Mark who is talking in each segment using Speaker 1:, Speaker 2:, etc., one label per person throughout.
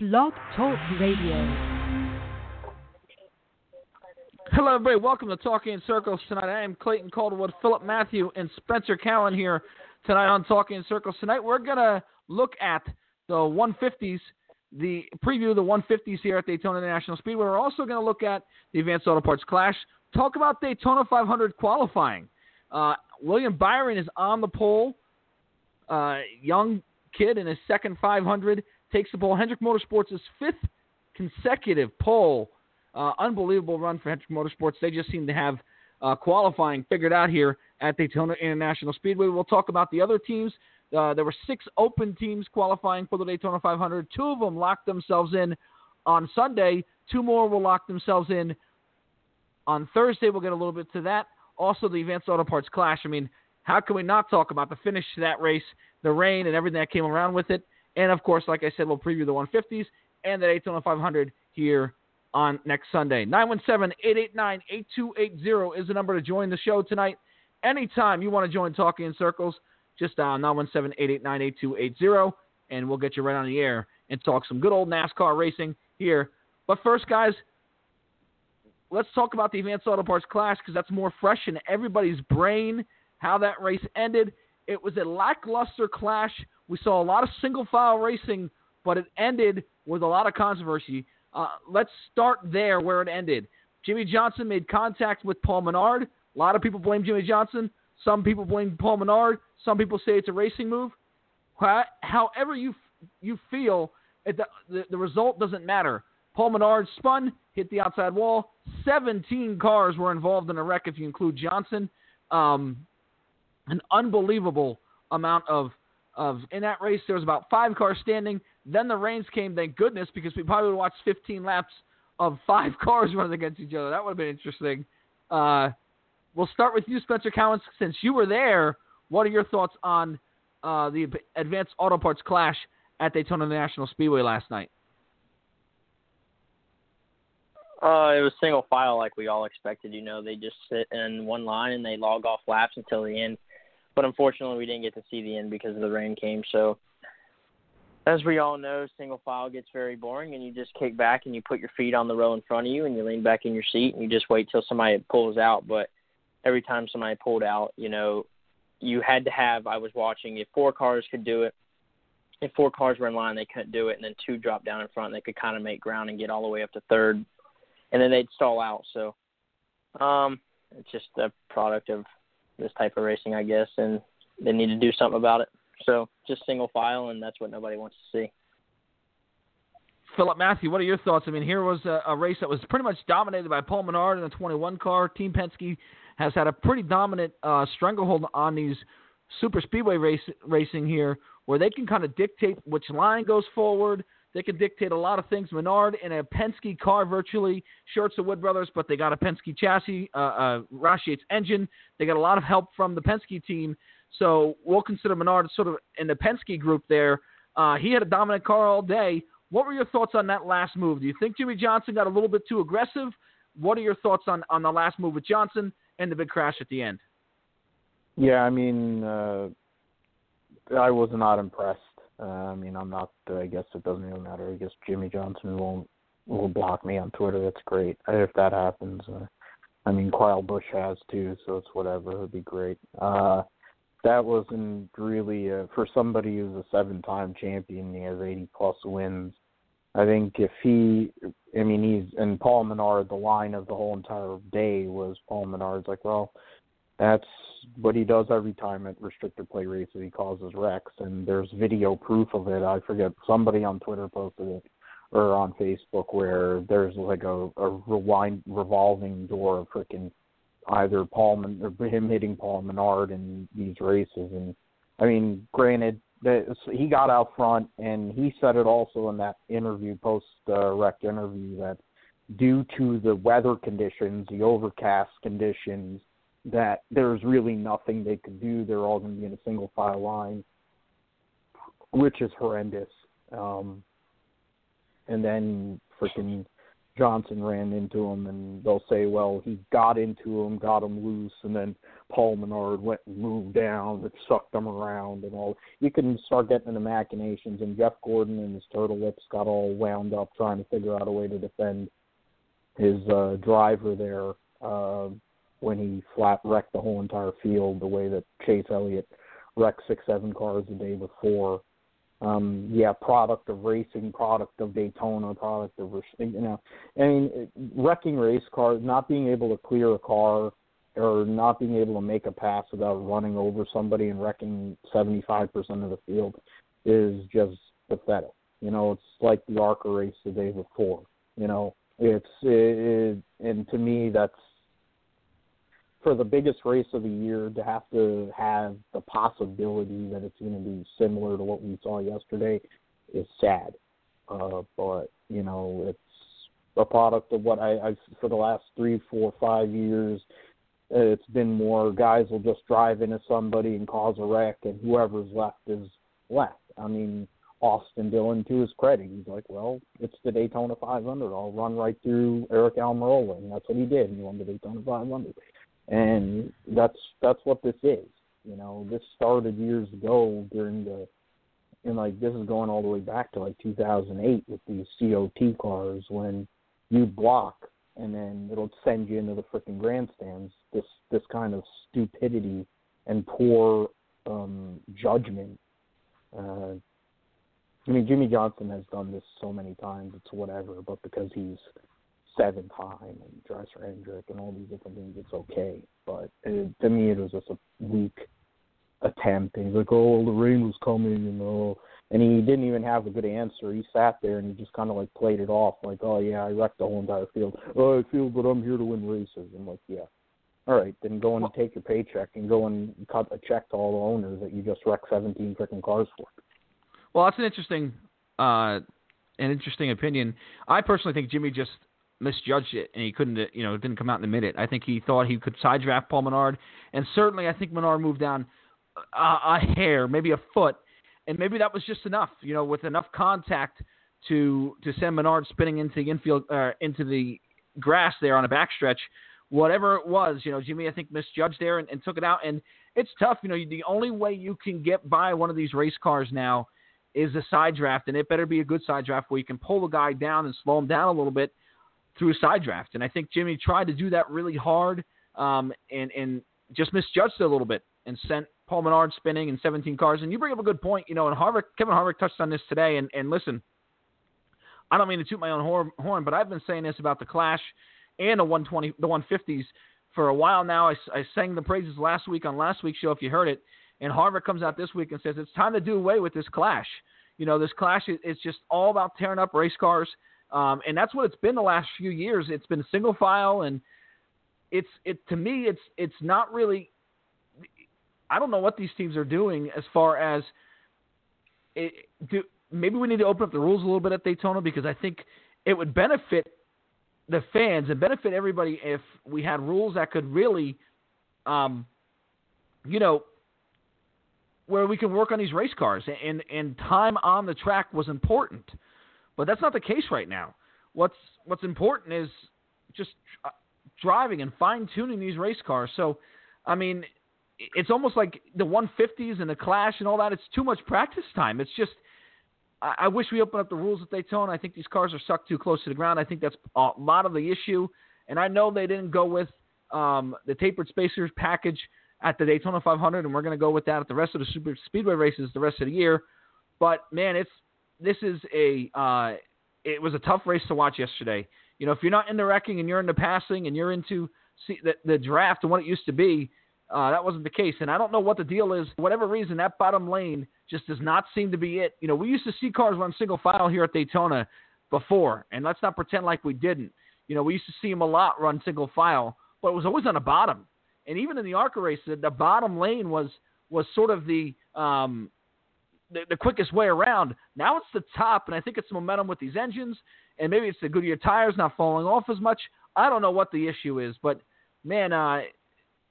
Speaker 1: Blog Talk Radio.
Speaker 2: Hello, everybody. Welcome to Talking in Circles tonight. I am Clayton Caldwell, Philip Matthew, and Spencer Cowan here tonight on Talking in Circles. Tonight, we're going to look at the 150s, the preview of the 150s here at Daytona International Speedway. We're also going to look at the Advanced Auto Parts Clash, talk about Daytona 500 qualifying. Uh, William Byron is on the pole. Uh, young kid in his second 500 takes the pole. Hendrick Motorsports' fifth consecutive pole. Uh, unbelievable run for Hendrick Motorsports. They just seem to have uh, qualifying figured out here at Daytona International Speedway. We'll talk about the other teams. Uh, there were six open teams qualifying for the Daytona 500. Two of them locked themselves in on Sunday. Two more will lock themselves in on Thursday. We'll get a little bit to that. Also, the Advanced Auto Parts Clash. I mean, how can we not talk about the finish to that race, the rain, and everything that came around with it? And of course, like I said, we'll preview the 150s and the Daytona 500 here on next Sunday. 917 889 8280 is the number to join the show tonight. Anytime you want to join Talking in Circles, just dial 917 889 8280 and we'll get you right on the air and talk some good old NASCAR racing here. But first, guys, let's talk about the Advanced Auto Parts Clash because that's more fresh in everybody's brain how that race ended. It was a lackluster clash. We saw a lot of single file racing, but it ended with a lot of controversy. Uh, let's start there where it ended. Jimmie Johnson made contact with Paul Menard. A lot of people blame Jimmie Johnson. Some people blame Paul Menard. Some people say it's a racing move. However you you feel, the, the, the result doesn't matter. Paul Menard spun, hit the outside wall. 17 cars were involved in a wreck if you include Johnson. Um, an unbelievable amount of of in that race. There was about five cars standing. Then the rains came, thank goodness, because we probably would watched 15 laps of five cars running against each other. That would have been interesting. Uh, we'll start with you, Spencer Cowens, since you were there. What are your thoughts on uh, the Advanced Auto Parts Clash at Daytona National Speedway last night?
Speaker 3: Uh, it was single file like we all expected. You know, they just sit in one line and they log off laps until the end but unfortunately we didn't get to see the end because of the rain came. So as we all know, single file gets very boring, and you just kick back and you put your feet on the row in front of you, and you lean back in your seat, and you just wait till somebody pulls out. But every time somebody pulled out, you know, you had to have. I was watching if four cars could do it. If four cars were in line, they couldn't do it, and then two dropped down in front. They could kind of make ground and get all the way up to third, and then they'd stall out. So, um, it's just a product of this type of racing, I guess, and they need to do something about it. So just single file, and that's what nobody wants to see.
Speaker 2: Philip Matthew, what are your thoughts? I mean, here was a, a race that was pretty much dominated by Paul Menard in the 21 car. Team Penske has had a pretty dominant uh, stranglehold on these super speedway race, racing here, where they can kind of dictate which line goes forward. They can dictate a lot of things. Menard in a Penske car, virtually shorts the Wood Brothers, but they got a Penske chassis, uh, uh, engine. They got a lot of help from the Penske team. So we'll consider Menard sort of in the Penske group there. Uh, he had a dominant car all day. What were your thoughts on that last move? Do you think Jimmie Johnson got a little bit too aggressive? What are your thoughts on, on the last move with Johnson and the big crash at the end?
Speaker 4: Yeah, I mean, uh, I was not impressed. Uh, I mean, I'm not. I guess it doesn't really matter. I guess Jimmie Johnson won't will block me on Twitter. That's great if that happens. Uh, I mean, Kyle Busch has too, so it's whatever. It would be great. Uh, that wasn't really uh, for somebody who's a seven-time champion. He has 80 plus wins. I think if he, I mean, he's and Paul Menard. The line of the whole entire day was Paul Menard's like, well, that's what he does every time at restrictor plate races. He causes wrecks, and there's video proof of it. I forget somebody on Twitter posted it or on Facebook where there's like a, a rewind revolving door of freaking either Paul or him hitting Paul Menard in these races. And I mean, granted, that he got out front, and he said it also in that interview, post uh, wreck interview, that due to the weather conditions, the overcast conditions, that there's really nothing they could do. They're all going to be in a single file line, which is horrendous. Um, and then freaking Johnson ran into him, and they'll say, well, he got into him, got him loose, and then Paul Menard went and moved down and sucked him around and all. You can start getting into machinations, and Jeff Gordon and his turtle lips got all wound up trying to figure out a way to defend his uh, driver there uh, when he flat wrecked the whole entire field the way that Chase Elliott wrecked six, seven cars the day before. Um yeah product of racing product of daytona product of you know i mean wrecking race cars not being able to clear a car or not being able to make a pass without running over somebody and wrecking 75% of the field is just pathetic. You know it's like the arca race the day before you know it's it, and to me that's for the biggest race of the year to have to have the possibility that it's going to be similar to what we saw yesterday is sad. Uh, but you know, it's a product of what I, I've for the last three, four, five years. It's been more guys will just drive into somebody and cause a wreck, and whoever's left is left. I mean, Austin Dillon, to his credit, he's like, well, it's the Daytona 500. I'll run right through Aric Almirola, and that's what he did. He won the Daytona 500 and that's that's what this is. You know, this started years ago during the, and like this is going all the way back to like 2008 with these COT cars when you block and then it'll send you into the freaking grandstands. This this kind of stupidity and poor um, judgment. Uh, I mean, Jimmie Johnson has done this so many times. It's whatever, but because he's seven time and Dresser Hendrick and all these different things, it's okay. But it, to me, it was just a weak attempt. And he's like, "Oh, the rain was coming," you know, and he didn't even have a good answer. He sat there and he just kind of like played it off, like, "Oh yeah, I wrecked the whole entire field. Oh, I feel, but I'm here to win races." I'm like, "Yeah." All right, then go and take your paycheck and go and cut a check to all the owners that you just wrecked 17 freaking cars for.
Speaker 2: Well, that's an interesting, uh, an interesting opinion. I personally think Jimmie just misjudged it and he couldn't, you know, didn't come out in the minute. I think he thought he could side draft Paul Menard, and certainly I think Menard moved down a, a hair, maybe a foot, and maybe that was just enough, you know, with enough contact to to send Menard spinning into the infield, uh, into the grass there on a backstretch. Whatever it was, you know, Jimmie I think misjudged there and, and took it out. And it's tough, you know. The only way you can get by one of these race cars now is a side draft, and it better be a good side draft where you can pull the guy down and slow him down a little bit through a side draft. And I think Jimmie tried to do that really hard um, and, and just misjudged it a little bit and sent Paul Menard spinning in 17 cars. And you bring up a good point. You know, and Harvick, Kevin Harvick touched on this today. And, and listen, I don't mean to toot my own horn, but I've been saying this about the Clash and the 120, the 150s for a while now. I, I sang the praises last week on last week's show, if you heard it. And Harvick comes out this week and says it's time to do away with this Clash. You know, this Clash is just all about tearing up race cars. Um, and that's what it's been the last few years. It's been single file, and it's it to me. It's it's not really. I don't know what these teams are doing as far as it, do. Maybe we need to open up the rules a little bit at Daytona because I think it would benefit the fans and benefit everybody if we had rules that could really, um, you know, where we can work on these race cars and and time on the track was important. But that's not the case right now. What's what's important is just uh, driving and fine tuning these race cars. So, I mean, it's almost like the 150s and the Clash and all that. It's too much practice time. It's just. I, I wish we opened up the rules at Daytona. I think these cars are sucked too close to the ground. I think that's a lot of the issue. And I know they didn't go with um, the tapered spacers package at the Daytona 500, and we're going to go with that at the rest of the super speedway races the rest of the year. But man, it's this is a uh, it was a tough race to watch yesterday. You know, if you're not into wrecking and you're into passing and you're into see, the, the draft and what it used to be, uh, that wasn't the case. And I don't know what the deal is. For whatever reason, that bottom lane just does not seem to be it. You know, we used to see cars run single file here at Daytona before, and let's not pretend like we didn't. You know, we used to see them a lot run single file, but it was always on the bottom. And even in the ARCA race, the, the bottom lane was was sort of the um, the, the quickest way around. Now it's the top, and I think it's momentum with these engines, and maybe it's the Goodyear tires not falling off as much. I don't know what the issue is, but man, uh,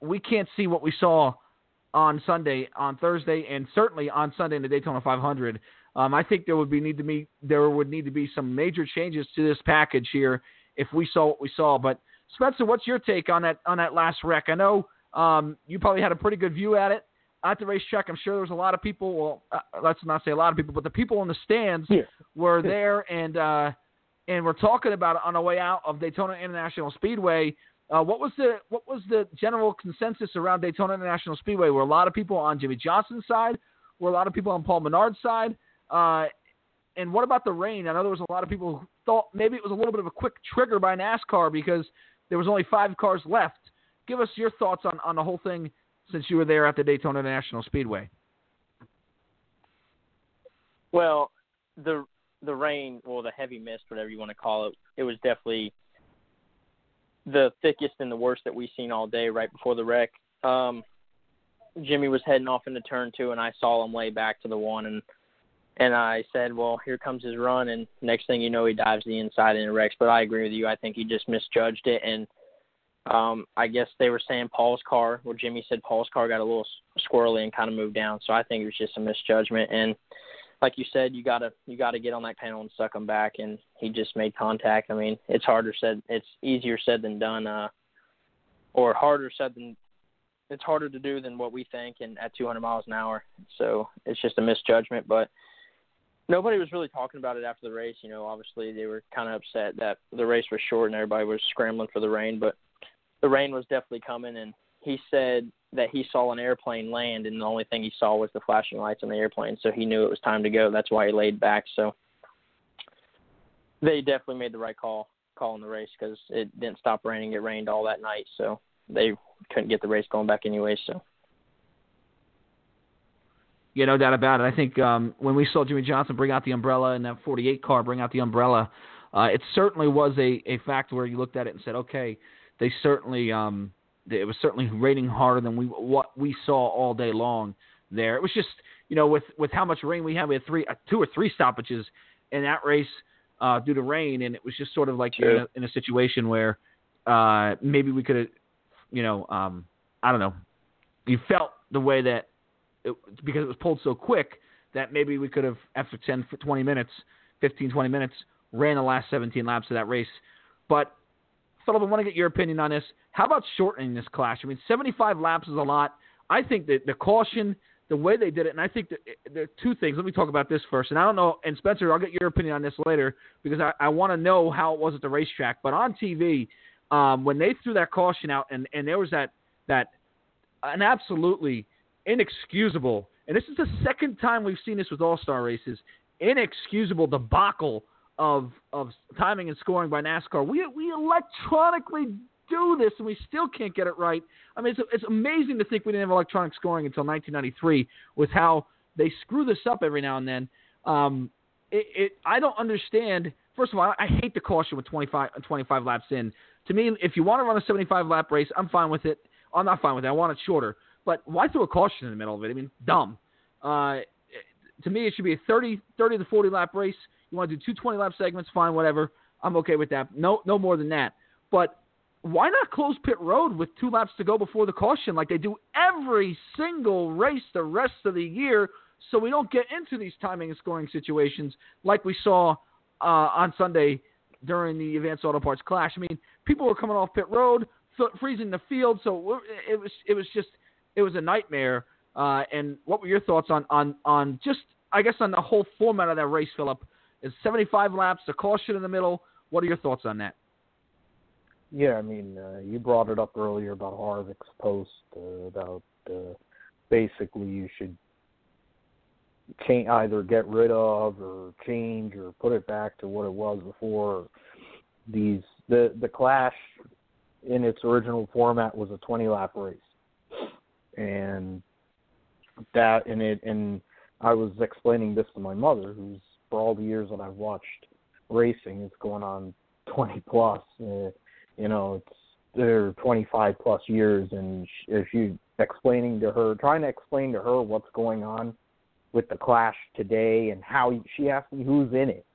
Speaker 2: we can't see what we saw on Sunday, on Thursday, and certainly on Sunday in the Daytona 500. Um, I think there would be need to be there would need to be some major changes to this package here if we saw what we saw. But Spencer, what's your take on that on that last wreck? I know um, you probably had a pretty good view at it at the racetrack. I'm sure there was a lot of people. Well, uh, let's not say a lot of people, but the people in the stands
Speaker 4: Yeah.
Speaker 2: were there and uh, and we're talking about it on the way out of Daytona International Speedway. Uh, what was the what was the general consensus around Daytona International Speedway? Were a lot of people on Jimmie Johnson's side? Were a lot of people on Paul Menard's side? Uh, and what about the rain? I know there was a lot of people who thought maybe it was a little bit of a quick trigger by NASCAR because there was only five cars left. Give us your thoughts on, on the whole thing since you were there at the Daytona National Speedway.
Speaker 3: Well, the the rain, or the heavy mist, whatever you want to call it, it was definitely the thickest and the worst that we've seen all day right before the wreck. Um, Jimmie was heading off into turn two, and I saw him lay back to the one, and and I said, well, here comes his run, and next thing you know, he dives the inside and wrecks. But I agree with you. I think he just misjudged it, and um, I guess they were saying Paul's car, well, Jimmie said Paul's car got a little squirrely and kind of moved down. So I think it was just a misjudgment, and like you said, you gotta you gotta get on that panel and suck him back, and he just made contact. I mean, it's harder said, it's easier said than done, uh, or harder said than it's harder to do than what we think, and at 200 miles an hour. So it's just a misjudgment, but nobody was really talking about it after the race. You know, obviously they were kind of upset that the race was short and everybody was scrambling for the rain, but the rain was definitely coming, and he said that he saw an airplane land, and the only thing he saw was the flashing lights on the airplane, so he knew it was time to go. That's why he laid back. So they definitely made the right call calling the race because it didn't stop raining. It rained all that night, so they couldn't get the race going back anyway. So
Speaker 2: Yeah, no doubt about it. I think um, when we saw Jimmie Johnson bring out the umbrella and that 48 car bring out the umbrella, uh, it certainly was a, a fact where you looked at it and said, okay, they certainly um, it was certainly raining harder than we what we saw all day long there. It was just you know with with how much rain we had, we had three uh, two or three stoppages in that race uh, due to rain, and it was just sort of like you're in a, in a situation where uh, maybe we could have, you know, um, I don't know, you felt the way that it, because it was pulled so quick that maybe we could have after 10 20 minutes 15 20 minutes ran the last 17 laps of that race. But Philip, I want to get your opinion on this. How about shortening this clash? I mean, 75 laps is a lot. I think that the caution, the way they did it, and I think that there are two things. Let me talk about this first. And I don't know, and Spencer, I'll get your opinion on this later because I, I want to know how it was at the racetrack. But on TV, um, when they threw that caution out, and, and there was that that an absolutely inexcusable, and this is the second time we've seen this with All Star races, inexcusable debacle of of timing and scoring by NASCAR. We we electronically do this and we still can't get it right. I mean, it's it's amazing to think we didn't have electronic scoring until 1993 with how they screw this up every now and then. Um, it, it I don't understand. First of all, I hate the caution with 25 25 laps in. To me, if you want to run a 75 lap race, I'm fine with it. I'm not fine with it. I want it shorter. But why throw a caution in the middle of it? I mean, dumb. Uh, to me, it should be a 30, 30 to 40 lap race. You want to do two 20 lap segments, fine, whatever. I'm okay with that. No, no more than that. But why not close pit road with two laps to go before the caution, like they do every single race the rest of the year, so we don't get into these timing and scoring situations like we saw uh, on Sunday during the Advanced Auto Parts Clash. I mean, people were coming off pit road, th- freezing the field, so it was it was just it was a nightmare. Uh, and what were your thoughts on on on just I guess on the whole format of that race, Philip? Is 75 laps, a caution in the middle. What are your thoughts on that?
Speaker 4: Yeah, I mean, uh, you brought it up earlier about Harvick's post uh, about uh, basically you should change, either get rid of or change or put it back to what it was before. These the the Clash in its original format was a 20 lap race, and that and it and I was explaining this to my mother, who's for all the years that I've watched racing, it's going on 20 plus. Uh, you know, it's they're 25 plus years, and if you explaining to her, trying to explain to her what's going on with the Clash today and how she asked me who's in it,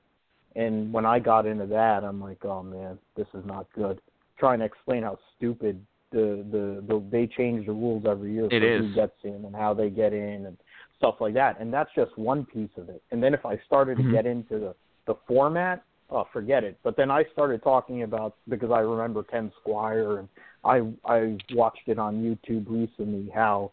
Speaker 4: and when I got into that, I'm like, oh man, this is not good. Trying to explain how stupid the the, the they change the rules every year
Speaker 2: It
Speaker 4: for
Speaker 2: is.
Speaker 4: who gets in and how they get in and stuff like that. And that's just one piece of it. And then if I started
Speaker 2: Mhm.
Speaker 4: to get into the the format, oh, forget it. But then I started talking about because I remember Ken Squier and I I watched it on YouTube recently how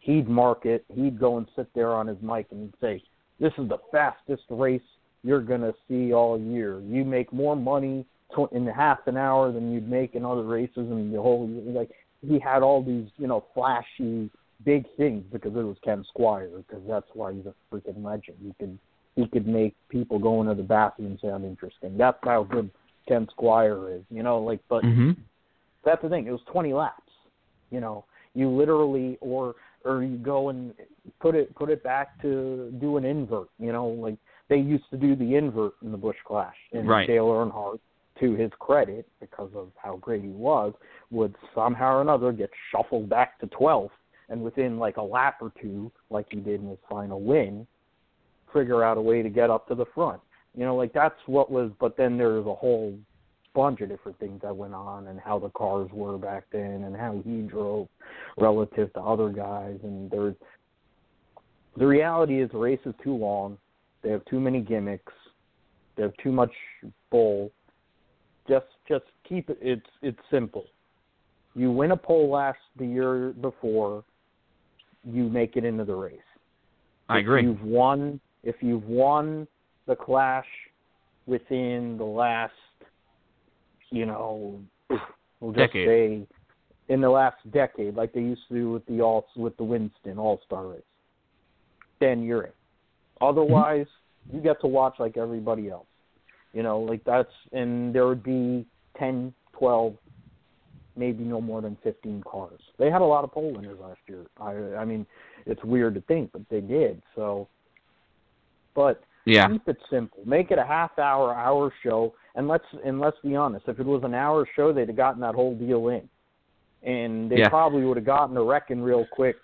Speaker 4: he'd mark it, he'd go and sit there on his mic and say, "This is the fastest race you're gonna see all year. You make more money in half an hour than you'd make in other races and the whole like he had all these you know flashy big things because it was Ken Squier because that's why he's a freaking legend. He could he could make people go into the bathroom sound interesting. That's how good Ken Squier is, you know. Like, but
Speaker 2: mm-hmm.
Speaker 4: that's the thing. It was 20 laps. You know, you literally or or you go and put it put it back to do an invert. You know, like they used to do the invert in the Busch Clash, and
Speaker 2: right.
Speaker 4: Dale Earnhardt, to his credit, because of how great he was, would somehow or another get shuffled back to 12th, and within like a lap or two, like he did in his final win, figure out a way to get up to the front. You know, like that's what was. But then there was a whole bunch of different things that went on, and how the cars were back then, and how he drove relative to other guys. And there's the reality is the race is too long. They have too many gimmicks. They have too much bull. Just just keep it. It's it's simple. You win a pole last the year before, you make it into the race.
Speaker 2: I
Speaker 4: if
Speaker 2: agree.
Speaker 4: You've won if you've won the clash within the last, you know, we'll just
Speaker 2: decade.
Speaker 4: say in the last decade, like they used to do with the all with the Winston All Star race, then you're in. Otherwise, you get to watch like everybody else. You know, like that's and there would be ten, twelve, maybe no more than 15 cars. They had a lot of pole winners last year. I I mean, it's weird to think, but they did. So but
Speaker 2: yeah.
Speaker 4: keep it simple. Make it a half hour, hour show, and let's and let's be honest. If it was an hour show, they'd have gotten that whole deal in, and they
Speaker 2: Yeah.
Speaker 4: probably would have gotten a wrecking real quick.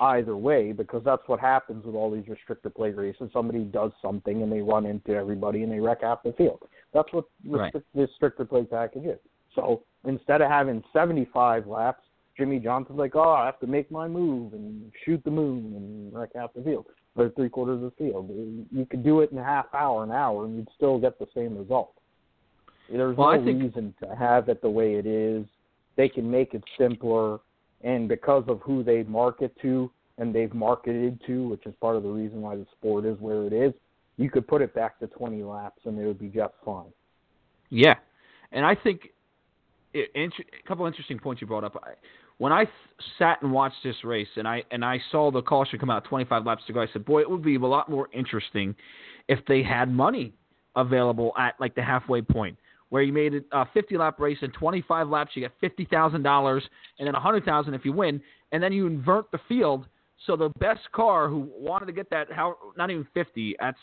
Speaker 4: Either way, because that's what happens with all these restrictor plate races. Somebody does something and they run into everybody and they wreck half the field. That's what
Speaker 2: Right.
Speaker 4: restrict, the restrictor plate package is. So instead of having 75 laps, Jimmie Johnson's like, oh, I have to make my move and shoot the moon and wreck half the field or three quarters of the field. You could do it in a half hour, an hour, and you'd still get the same result. There's
Speaker 2: Well,
Speaker 4: no
Speaker 2: think-
Speaker 4: reason to have it the way it is. They can make it simpler, and because of who they market to and they've marketed to, which is part of the reason why the sport is where it is, you could put it back to 20 laps and it would be just fine.
Speaker 2: Yeah, and I think it, inter- a couple interesting points you brought up. I, when I sat and watched this race, and I and I saw the caution come out 25 laps to go, I said, "Boy, it would be a lot more interesting if they had money available at like the halfway point." where you made a 50 lap race and 25 laps you get $50,000 and then 100,000 if you win and then you invert the field so the best car who wanted to get that how not even 50 that's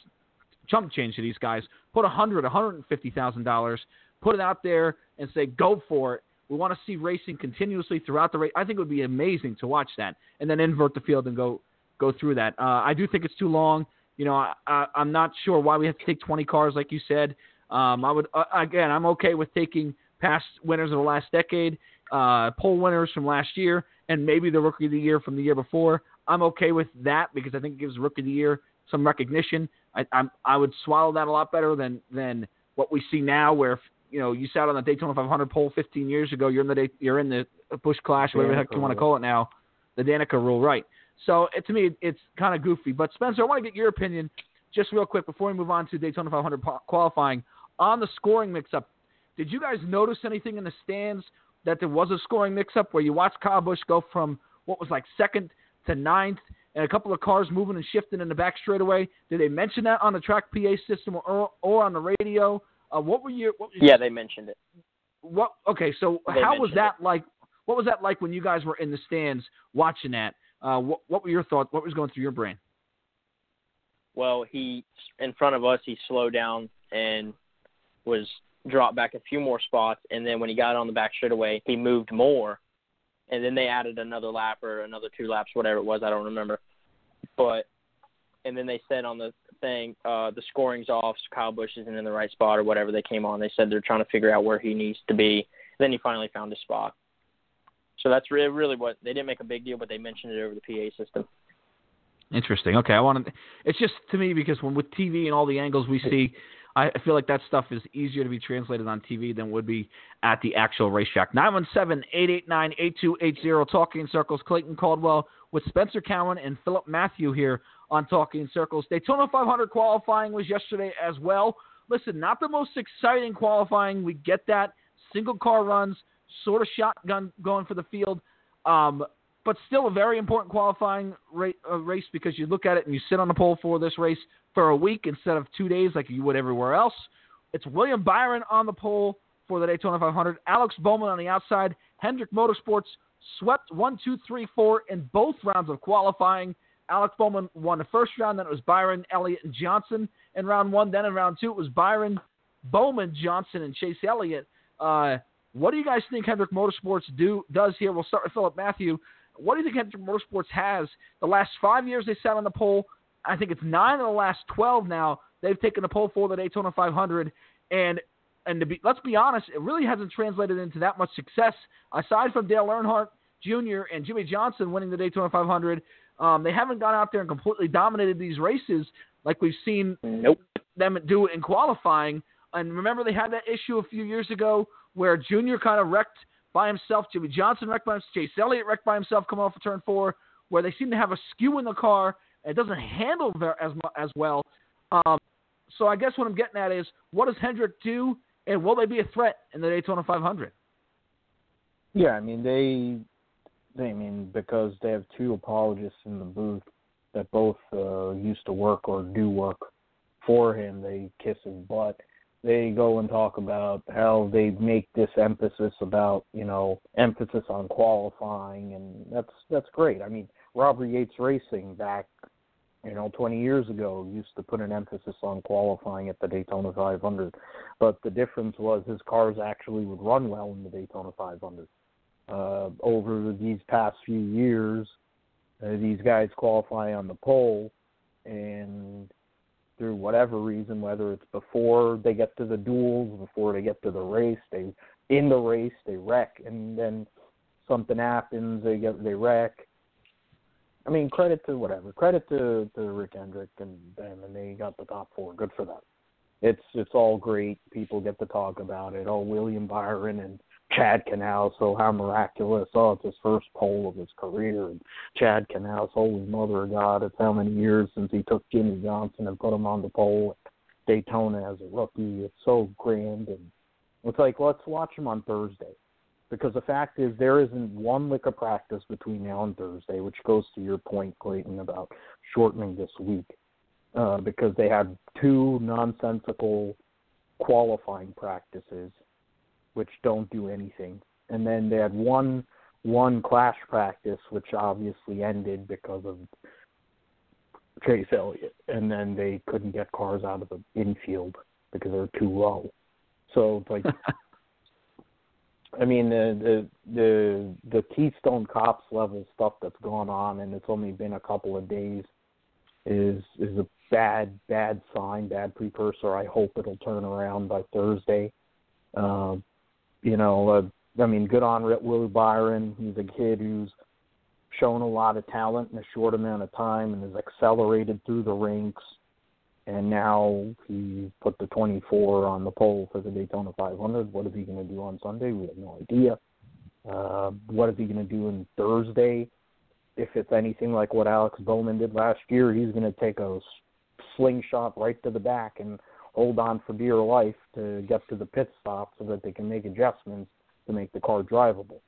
Speaker 2: chump change to these guys put 100 $150,000 put it out there, and say go for it. We want to see racing continuously throughout the race. I think it would be amazing to watch that, and then invert the field and go go through that. Uh, I do think it's too long. You know, I, I, I'm not sure why we have to take 20 cars, like you said. Um, I would uh, again, I'm okay with taking past winners of the last decade, uh, pole winners from last year, and maybe the rookie of the year from the year before. I'm okay with that because I think it gives rookie of the year some recognition. I, I'm, I would swallow that a lot better than than what we see now, where you know you sat on the Daytona 500 pole 15 years ago, you're in the day, you're in the Busch Clash, whatever the heck you want to call it now, the Danica rule, right? So it, to me, it's kind of goofy. But Spencer, I want to get your opinion just real quick before we move on to Daytona 500 po- qualifying on the scoring mix-up. Did you guys notice anything in the stands that there was a scoring mix-up where you watched Kyle Busch go from what was like second to ninth, and a couple of cars moving and shifting in the back straightaway? Did they mention that on the track PA system or or on the radio? Uh, what were your what
Speaker 3: Yeah, they mentioned it.
Speaker 2: what? Okay, so
Speaker 3: They
Speaker 2: how was that like? What was that like when you guys were in the stands watching that? Uh, what, what were your thoughts? What was going through your brain?
Speaker 3: Well, he in front of us, he slowed down and was dropped back a few more spots, and then when he got on the back straightaway, he moved more, and then they added another lap or another two laps, whatever it was, I don't remember. But and then they said on the thing, uh, the scoring's off, so Kyle Busch isn't in the right spot or whatever. They came on, they said they're trying to figure out where he needs to be. Then he finally found his spot. So that's really, really what they didn't make a big deal, but they mentioned it over the PA system.
Speaker 2: Interesting. Okay, I want to. It's just to me because when with TV and all the angles we see, I feel like that stuff is easier to be translated on TV than would be at the actual racetrack. 917-889-8280, Talking Circles. Clayton Caldwell with Spencer Cowan and Philip Matthew here on Talking Circles. Daytona 500 qualifying was yesterday as well. Listen, not the most exciting qualifying. We get that. Single car runs, sort of shotgun going for the field. Um, but still a very important qualifying uh, race because you look at it and you sit on the pole for this race for a week instead of two days like you would everywhere else. It's William Byron on the pole for the Daytona 500. Alex Bowman on the outside. Hendrick Motorsports swept one, two, three, four in both rounds of qualifying. Alex Bowman won the first round. Then it was Byron, Elliott, and Johnson in round one. Then in round two, it was Byron, Bowman, Johnson, and Chase Elliott. Uh, what do you guys think Hendrick Motorsports do does here? We'll start with Philip Matthew. What do you think Hendrick Motorsports has? The last five years they sat on the pole. I think it's nine of the last twelve now. They've taken the pole for the Daytona 500, and and to be let's be honest, it really hasn't translated into that much success aside from Dale Earnhardt Jr. and Jimmie Johnson winning the Daytona 500. Um, they haven't gone out there and completely dominated these races like we've seen
Speaker 3: nope.
Speaker 2: them do in qualifying. And remember, they had that issue a few years ago where Junior kind of wrecked by himself. Jimmie Johnson wrecked by himself. Chase Elliott wrecked by himself coming off of turn four, where they seem to have a skew in the car. And it doesn't handle as as well. Um, so I guess what I'm getting at is, what does Hendrick do, and will they be a threat in the Daytona 500?
Speaker 4: Yeah, I mean they I mean, because they have two apologists in the booth that both uh, used to work or do work for him. They kiss his butt. They go and talk about how they make this emphasis about, you know, emphasis on qualifying, and that's that's great. I mean, Robert Yates Racing back, you know, 20 years ago used to put an emphasis on qualifying at the Daytona 500, but the difference was his cars actually would run well in the Daytona 500 uh, over these past few years, uh, these guys qualify on the pole, and through whatever reason, whether it's before they get to the duels, before they get to the race, they in the race they wreck, and then something happens, they get they wreck. I mean, credit to whatever. Credit to to Rick Hendrick and them, and they got the top four. Good for them. It's it's all great. People get to talk about it. Oh, William Byron and Chad Knaus, so how miraculous. Oh, it's his first pole of his career. And Chad Knaus, holy mother of God, it's how many years since he took Jimmie Johnson and put him on the pole at Daytona as a rookie. It's so grand. And it's like, let's watch him on Thursday. Because the fact is, there isn't one lick of practice between now and Thursday, which goes to your point, Clayton, about shortening this week. Uh, because they had two nonsensical qualifying practices which don't do anything. And then they had one one clash practice, which obviously ended because of Chase Elliott, and then they couldn't get cars out of the infield because they were too low. So like, I mean the the the the Keystone Cops level stuff that's gone on, and it's only been a couple of days, is is a bad bad sign, bad precursor. I hope it'll turn around by Thursday. Um, you know, uh, I mean, good on Willie Byron. He's a kid who's shown a lot of talent in a short amount of time and has accelerated through the ranks. And now he put the 24 on the pole for the Daytona 500. What is he going to do on Sunday? We have no idea. Uh, what is he going to do on Thursday? If it's anything like what Alex Bowman did last year, he's going to take a slingshot right to the back and hold on for dear life to get to the pit stop so that they can make adjustments to make the car drivable.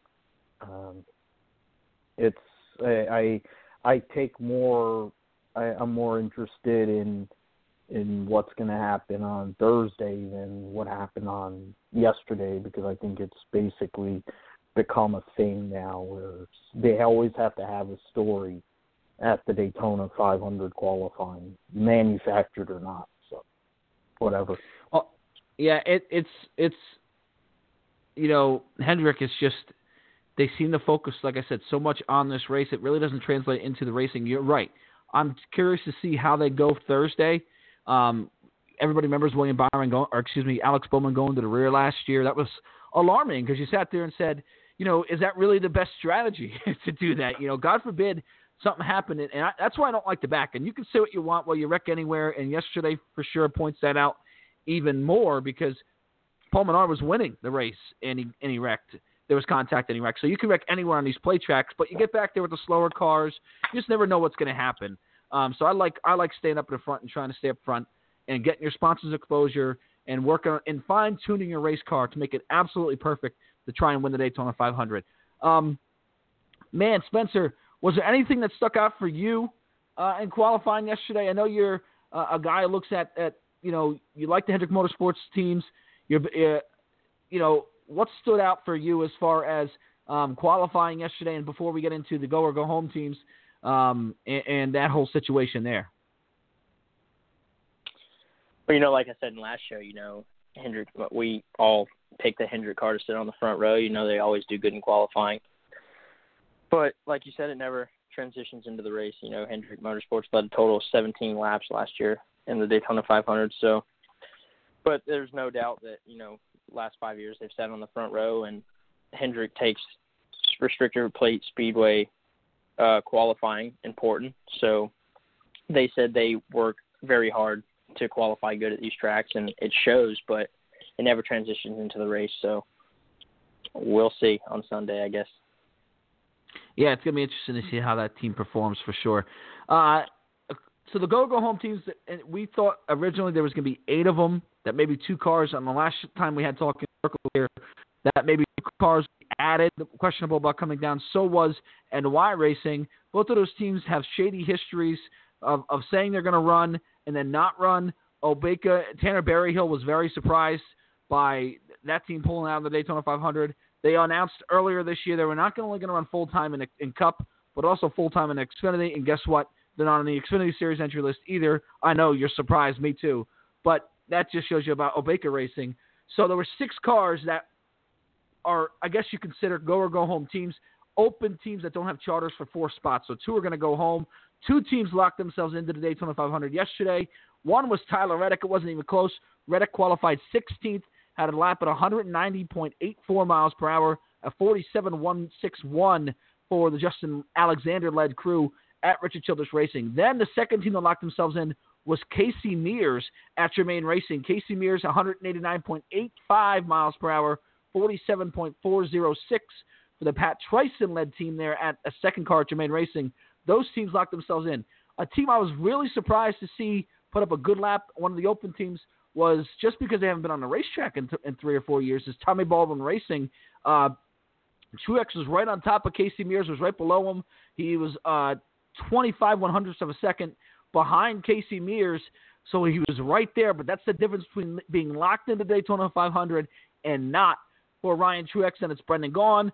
Speaker 4: Um, it's I, I take more I, I'm more interested in in what's going to happen on Thursday than what happened on yesterday because I think it's basically become a thing now where they always have to have a story at the Daytona 500 qualifying, manufactured or not whatever.
Speaker 2: Well, yeah, it, it's it's you know Hendrick is just they seem to focus, like I said, so much on this race. It really doesn't translate into the racing. You're right. I'm curious to see how they go Thursday. Um, everybody remembers William Byron going, or excuse me, Alex Bowman going to the rear last year. That was alarming because you sat there and said, you know, is that really the best strategy to do that? You know, God forbid something happened, and I, that's why I don't like the back. And you can say what you want. Well, you wreck anywhere, and yesterday for sure points that out even more because Paul Menard was winning the race and he and he wrecked. There was contact and he wrecked. So you can wreck anywhere on these plate tracks, but you get back there with the slower cars, you just never know what's going to happen. Um, so I like I like staying up in the front and trying to stay up front and getting your sponsors exposure and working and fine tuning your race car to make it absolutely perfect to try and win the Daytona 500. Um, man, Spencer, was there anything that stuck out for you uh, in qualifying yesterday? I know you're uh, a guy who looks at, at you know you like the Hendrick Motorsports teams. You're uh, you know what stood out for you as far as um, qualifying yesterday, and before we get into the go or go home teams um, and, and that whole situation there.
Speaker 3: Well, you know, like I said in last show, you know, Hendrick, we all pick the Hendrick car to sit on the front row. You know, they always do good in qualifying. But like you said, it never transitions into the race. You know, Hendrick Motorsports led a total of 17 laps last year in the Daytona 500. So, but there's no doubt that you know, last five years they've sat on the front row, and Hendrick takes restrictor plate speedway uh, qualifying important. So, they said they work very hard to qualify good at these tracks, and it shows. But it never transitions into the race. So, we'll see on Sunday, I guess
Speaker 2: yeah, it's gonna be interesting to see how that team performs for sure. Uh, so the go go home teams, we thought originally there was gonna be eight of them. That maybe two cars. On the last time we had talking circle here, that maybe two cars added. Questionable about coming down. So was NY Racing. Both of those teams have shady histories of, of saying they're going to run and then not run. Obaika Tanner Berryhill was very surprised by that team pulling out of the Daytona 500. They announced earlier this year they were not only going to run full time in, in Cup, but also full time in Xfinity. And guess what? They're not on the Xfinity Series entry list either. I know you're surprised, me too. But that just shows you about Obaika Racing. So there were six cars that are, I guess you consider go or go home teams, open teams that don't have charters for four spots. So two are going to go home. Two teams locked themselves into the Daytona 500 yesterday. One was Tyler Reddick. It wasn't even close. Reddick qualified 16th had a lap at 190.84 miles per hour, a 47.161 for the Justin Alexander led crew at Richard Childress Racing. Then the second team that locked themselves in was Casey Mears at Germain Racing. Casey Mears 189.85 miles per hour, 47.406 for the Pat Trison led team there at a second car at Germain Racing. Those teams locked themselves in. A team I was really surprised to see put up a good lap. One of the open teams was just because they haven't been on the racetrack in, th- in three or four years is Tommy Baldwin Racing. Uh, Truex was right on top of Casey Mears, was right below him. He was uh, 25 one hundredths of a second behind Casey Mears, so he was right there. But that's the difference between being locked into Daytona 500 and not. For Ryan Truex and it's Brendan Gaughan.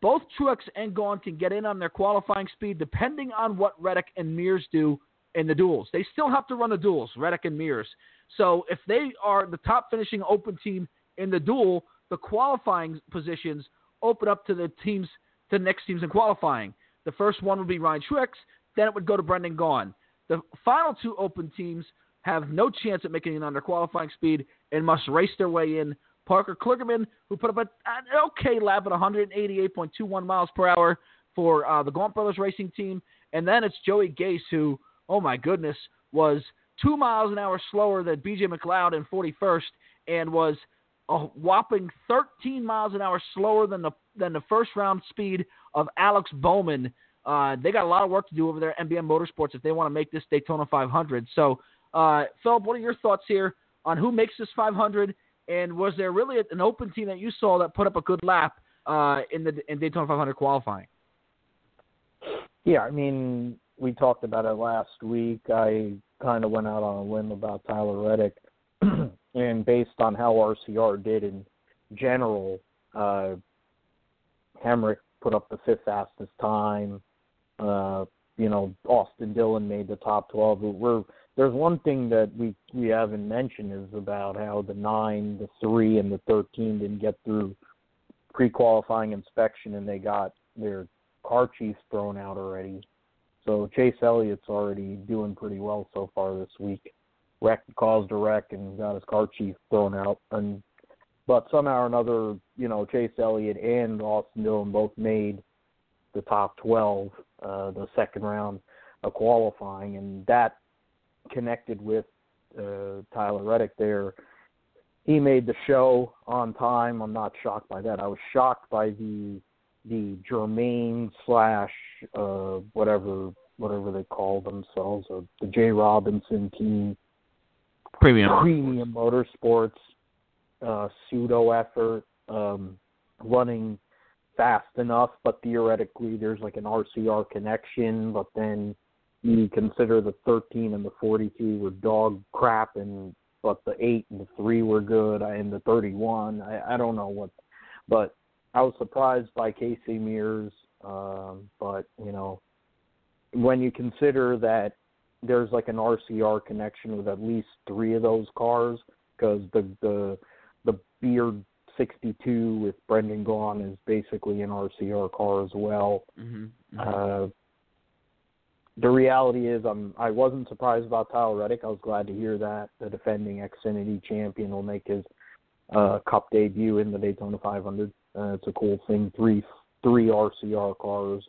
Speaker 2: Both Truex and Gaughan can get in on their qualifying speed depending on what Reddick and Mears do in the duels. They still have to run the duels, Reddick and Mears. So if they are the top finishing open team in the duel, the qualifying positions open up to the teams, to the next teams in qualifying. The first one would be Ryan Truex, then it would go to Brendan Gaughan. The final two open teams have no chance at making it on their qualifying speed and must race their way in. Parker Kligerman, who put up an okay lap at 188.21 miles per hour for uh, the Gaunt Brothers Racing Team, and then it's Joey Gase, who, oh my goodness, was two miles an hour slower than BJ McLeod in 41st and was a whopping 13 miles an hour slower than the than the first round speed of Alex Bowman. Uh, they got a lot of work to do over there at MBM Motorsports if they want to make this Daytona 500. So, uh, Philip, what are your thoughts here on who makes this 500? And was there really an open team that you saw that put up a good lap uh, in the in Daytona 500 qualifying?
Speaker 4: Yeah, I mean, we talked about it last week. I kind of went out on a limb about Tyler Reddick, and based on how RCR did in general, uh, Hemric put up the fifth fastest time. Uh, you know, Austin Dillon made the top twelve. We're there's one thing that we we haven't mentioned is about how the nine, the three, and the thirteen didn't get through pre-qualifying inspection, and they got their car chiefs thrown out already. So Chase Elliott's already doing pretty well so far this week. Wreck caused a wreck and got his car chief thrown out. And but somehow or another, you know, Chase Elliott and Austin Dillon both made the top 12, uh, the second round of qualifying, and that connected with uh, Tyler Reddick there he made the show on time. I'm not shocked by that. I was shocked by the the Germain slash uh, whatever whatever they call themselves, or the Jay Robinson team,
Speaker 2: premium.
Speaker 4: Premium motorsports uh, pseudo effort, um, running fast enough, but theoretically there's like an RCR connection, but then you consider the 13 and the 42 were dog crap, and but the 8 and the 3 were good, and the 31, I, I don't know what, but I was surprised by Casey Mears, um, but you know, when you consider that there's like an RCR connection with at least three of those cars, because the the the Beard 62 with Brendan Gaughan is basically an RCR car as well.
Speaker 2: Mm-hmm.
Speaker 4: Uh, the reality is, I'm I wasn't surprised about Tyler Reddick. I was glad to hear that the defending Xfinity champion will make his uh, Cup debut in the Daytona 500. Uh, it's a cool thing. Three three RCR cars,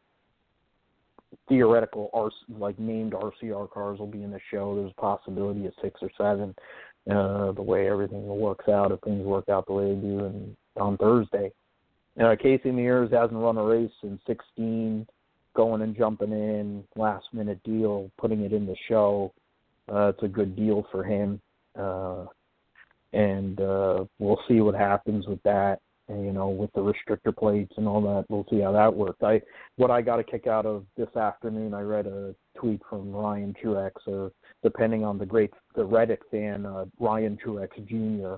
Speaker 4: theoretical R like named RCR cars will be in the show. There's a possibility of six or seven. Uh, the way everything works out, if things work out the way they do, and on Thursday. Uh, Casey Mears hasn't run a race in 16 going and jumping in, last minute deal, putting it in the show. Uh, it's a good deal for him. Uh, and uh, we'll see what happens with that. And, you know, with the restrictor plates and all that, we'll see how that works. I what I got a kick out of this afternoon. I read a tweet from Ryan Truex, or depending on the great the Reddit fan, uh, Ryan Truex Jr.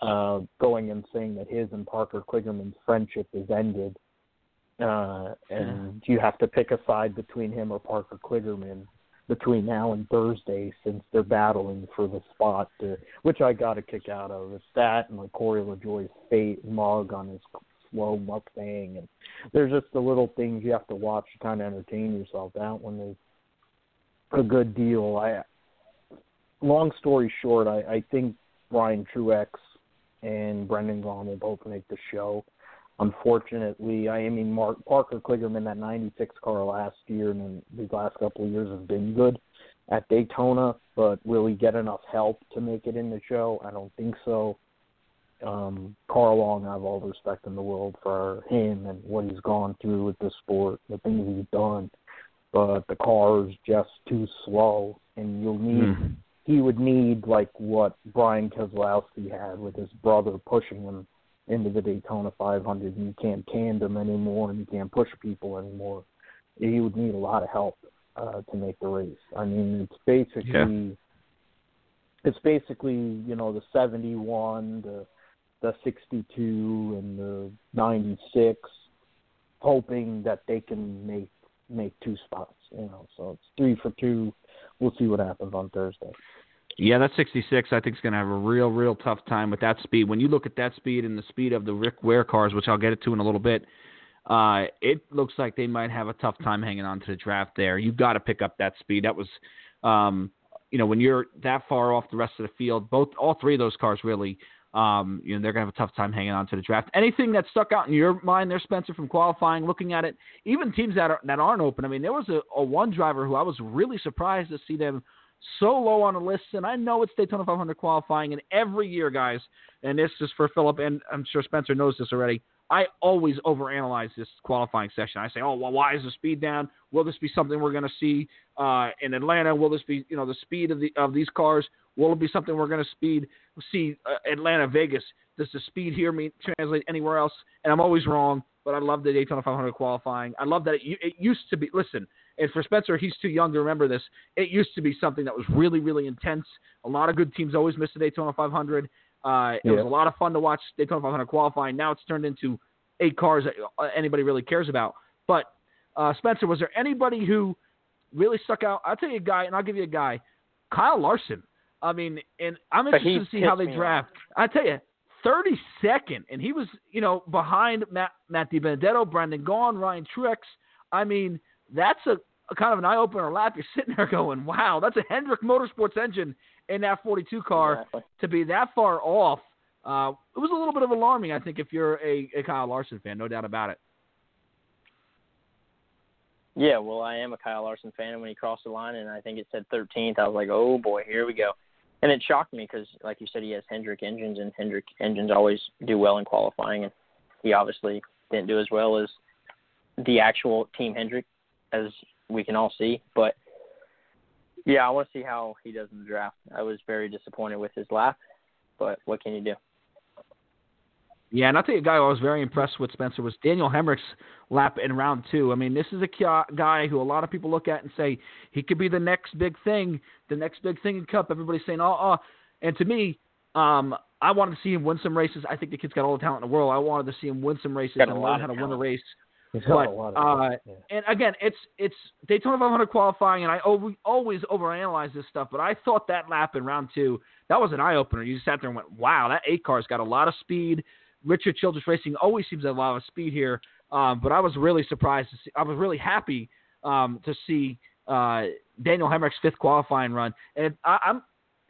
Speaker 4: Uh, going and saying that his and Parker Kligerman's friendship is ended uh, and you have to pick a side between him or Parker Kligerman between now and Thursday since they're battling for the spot, to, which I got a kick out of. It's that and like Corey LaJoie's fate mug on his slow Mustang, and there's just the little things you have to watch to kind of entertain yourself. That one is a good deal. I, long story short, I, I think Brian Truex and Brendan Gaughan will both make the show unfortunately, I mean, Mark Parker Kligerman, that '96 car last year and these last couple of years have been good at Daytona, but will he get enough help to make it in the show? I don't think so. Um, Carl Long, I have all the respect in the world for him and what he's gone through with the sport, the things he's done, but the car is just too slow, and you'll need. Mm. He would need like what Brian Keselowski had with his brother pushing him into the Daytona 500, and you can't tandem anymore, and you can't push people anymore. You would need a lot of help uh, to make the race. I mean, it's basically yeah. it's basically you know the 71, the the 62, and the 96, hoping that they can make make two spots. You know, so it's three for two. We'll see what happens on Thursday.
Speaker 2: Yeah, that 66 I think is going to have a real, real tough time with that speed. When you look at that speed and the speed of the Rick Ware cars, which I'll get it to in a little bit, uh, it looks like they might have a tough time hanging on to the draft there. You've got to pick up that speed. That was, um, you know, when you're that far off the rest of the field, both all three of those cars really, um, you know, they're gonna have a tough time hanging on to the draft. Anything that stuck out in your mind there, Spencer, from qualifying, looking at it, even teams that are that aren't open. I mean, there was a, a one driver who I was really surprised to see them so low on the list, and I know it's Daytona 500 qualifying, and every year, guys, and this is for Philip, and I'm sure Spencer knows this already. I always overanalyze this qualifying session. I say, oh, well, why is the speed down? Will this be something we're going to see uh, in Atlanta? Will this be, you know, the speed of the of these cars? Will it be something we're going to speed see uh, Atlanta, Vegas? Does the speed here mean translate anywhere else? And I'm always wrong, but I love the Daytona 500 qualifying. I love that it, it used to be. Listen, and for Spencer, he's too young to remember this. It used to be something that was really, really intense. A lot of good teams always missed the Daytona 500. Uh, it yeah. was a lot of fun to watch Daytona 500 qualifying. Now it's turned into eight cars that uh, anybody really cares about. But uh, Spencer, was there anybody who really stuck out? I'll tell you a guy, and I'll give you a guy, Kyle Larson. I mean, and I'm interested to see how they draft. I tell you, 32nd, and he was, you know, behind Matt Matt DiBenedetto, Brendan Gaughan, Ryan Truex. I mean, that's a, a kind of an eye opener lap. You're sitting there going, "Wow, that's a Hendrick Motorsports engine in that 42 car exactly. to be that far off." Uh, it was a little bit of alarming, I think, if you're a, a Kyle Larson fan, no doubt about it.
Speaker 3: Yeah, well, I am a Kyle Larson fan, and when he crossed the line and I think it said 13th, I was like, "Oh boy, here we go." and it shocked me because, like you said, he has Hendrick engines, and Hendrick engines always do well in qualifying, and he obviously didn't do as well as the actual Team Hendrick, as we can all see. But yeah, I want to see how he does in the draft. I was very disappointed with his lap, but what can you do?
Speaker 2: Yeah, and I'll tell you a guy I was very impressed with, Spencer, was Daniel Hemric's lap in round two. I mean, this is a guy who a lot of people look at and say he could be the next big thing, the next big thing in Cup. Everybody's saying, oh, oh. And to me, um, I wanted to see him win some races. I think the kid's got all the talent in the world. I wanted to see him win some races and
Speaker 3: learn
Speaker 2: how to
Speaker 3: talent.
Speaker 2: win a race.
Speaker 4: He's
Speaker 2: But,
Speaker 4: got a lot of
Speaker 2: uh,
Speaker 4: yeah.
Speaker 2: And again, it's it's Daytona 500 qualifying, and I over, always overanalyze this stuff. But I thought that lap in round two that was an eye opener. You just sat there and went, "Wow, that eight car's got a lot of speed." Richard Childress Racing always seems to have a lot of speed here, um, but I was really surprised to see. I was really happy um, to see uh, Daniel Hemric's fifth qualifying run, and I, I'm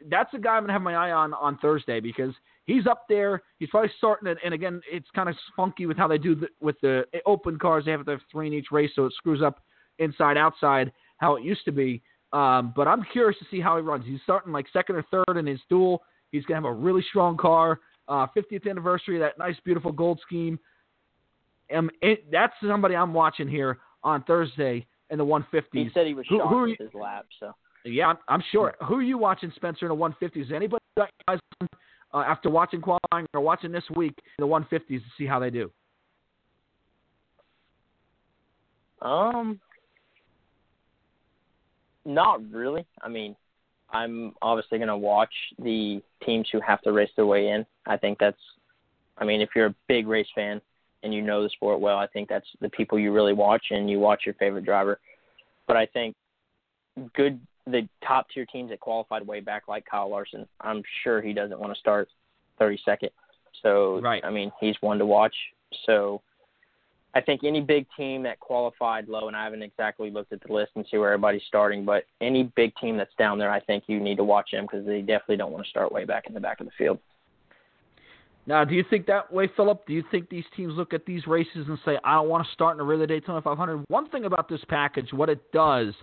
Speaker 2: that's a guy I'm gonna have my eye on on Thursday because he's up there. He's probably starting it, and again, it's kind of funky with how they do the, with the open cars. They have to have three in each race, so it screws up inside outside how it used to be. Um, but I'm curious to see how he runs. He's starting like second or third in his duel. He's gonna have a really strong car. Uh, 50th anniversary that nice, beautiful gold scheme. Um, it, that's somebody I'm watching here on Thursday in the 150s.
Speaker 3: He said he was shocked
Speaker 2: who are
Speaker 3: with his lap, so
Speaker 2: Yeah, I'm, I'm sure. Who are you watching, Spencer, in the 150s? Anybody got your eyes on, uh, after watching qualifying or watching this week the 150s to see how they do?
Speaker 3: Um, not really. I mean, I'm obviously going to watch the teams who have to race their way in. I think that's, I mean, if you're a big race fan and you know the sport well, I think that's the people you really watch and you watch your favorite driver. But I think good, the top tier teams that qualified way back, like Kyle Larson, I'm sure he doesn't want to start 32nd. So,
Speaker 2: Right.
Speaker 3: I mean, he's one to watch. So, I think any big team that qualified low, and I haven't exactly looked at the list and see where everybody's starting, but any big team that's down there, I think you need to watch them because they definitely don't want to start way back in the back of the field.
Speaker 2: Now, do you think that way, Philip? Do you think these teams look at these races and say, I don't want to start in of the Daytona 500? One thing about this package, what it does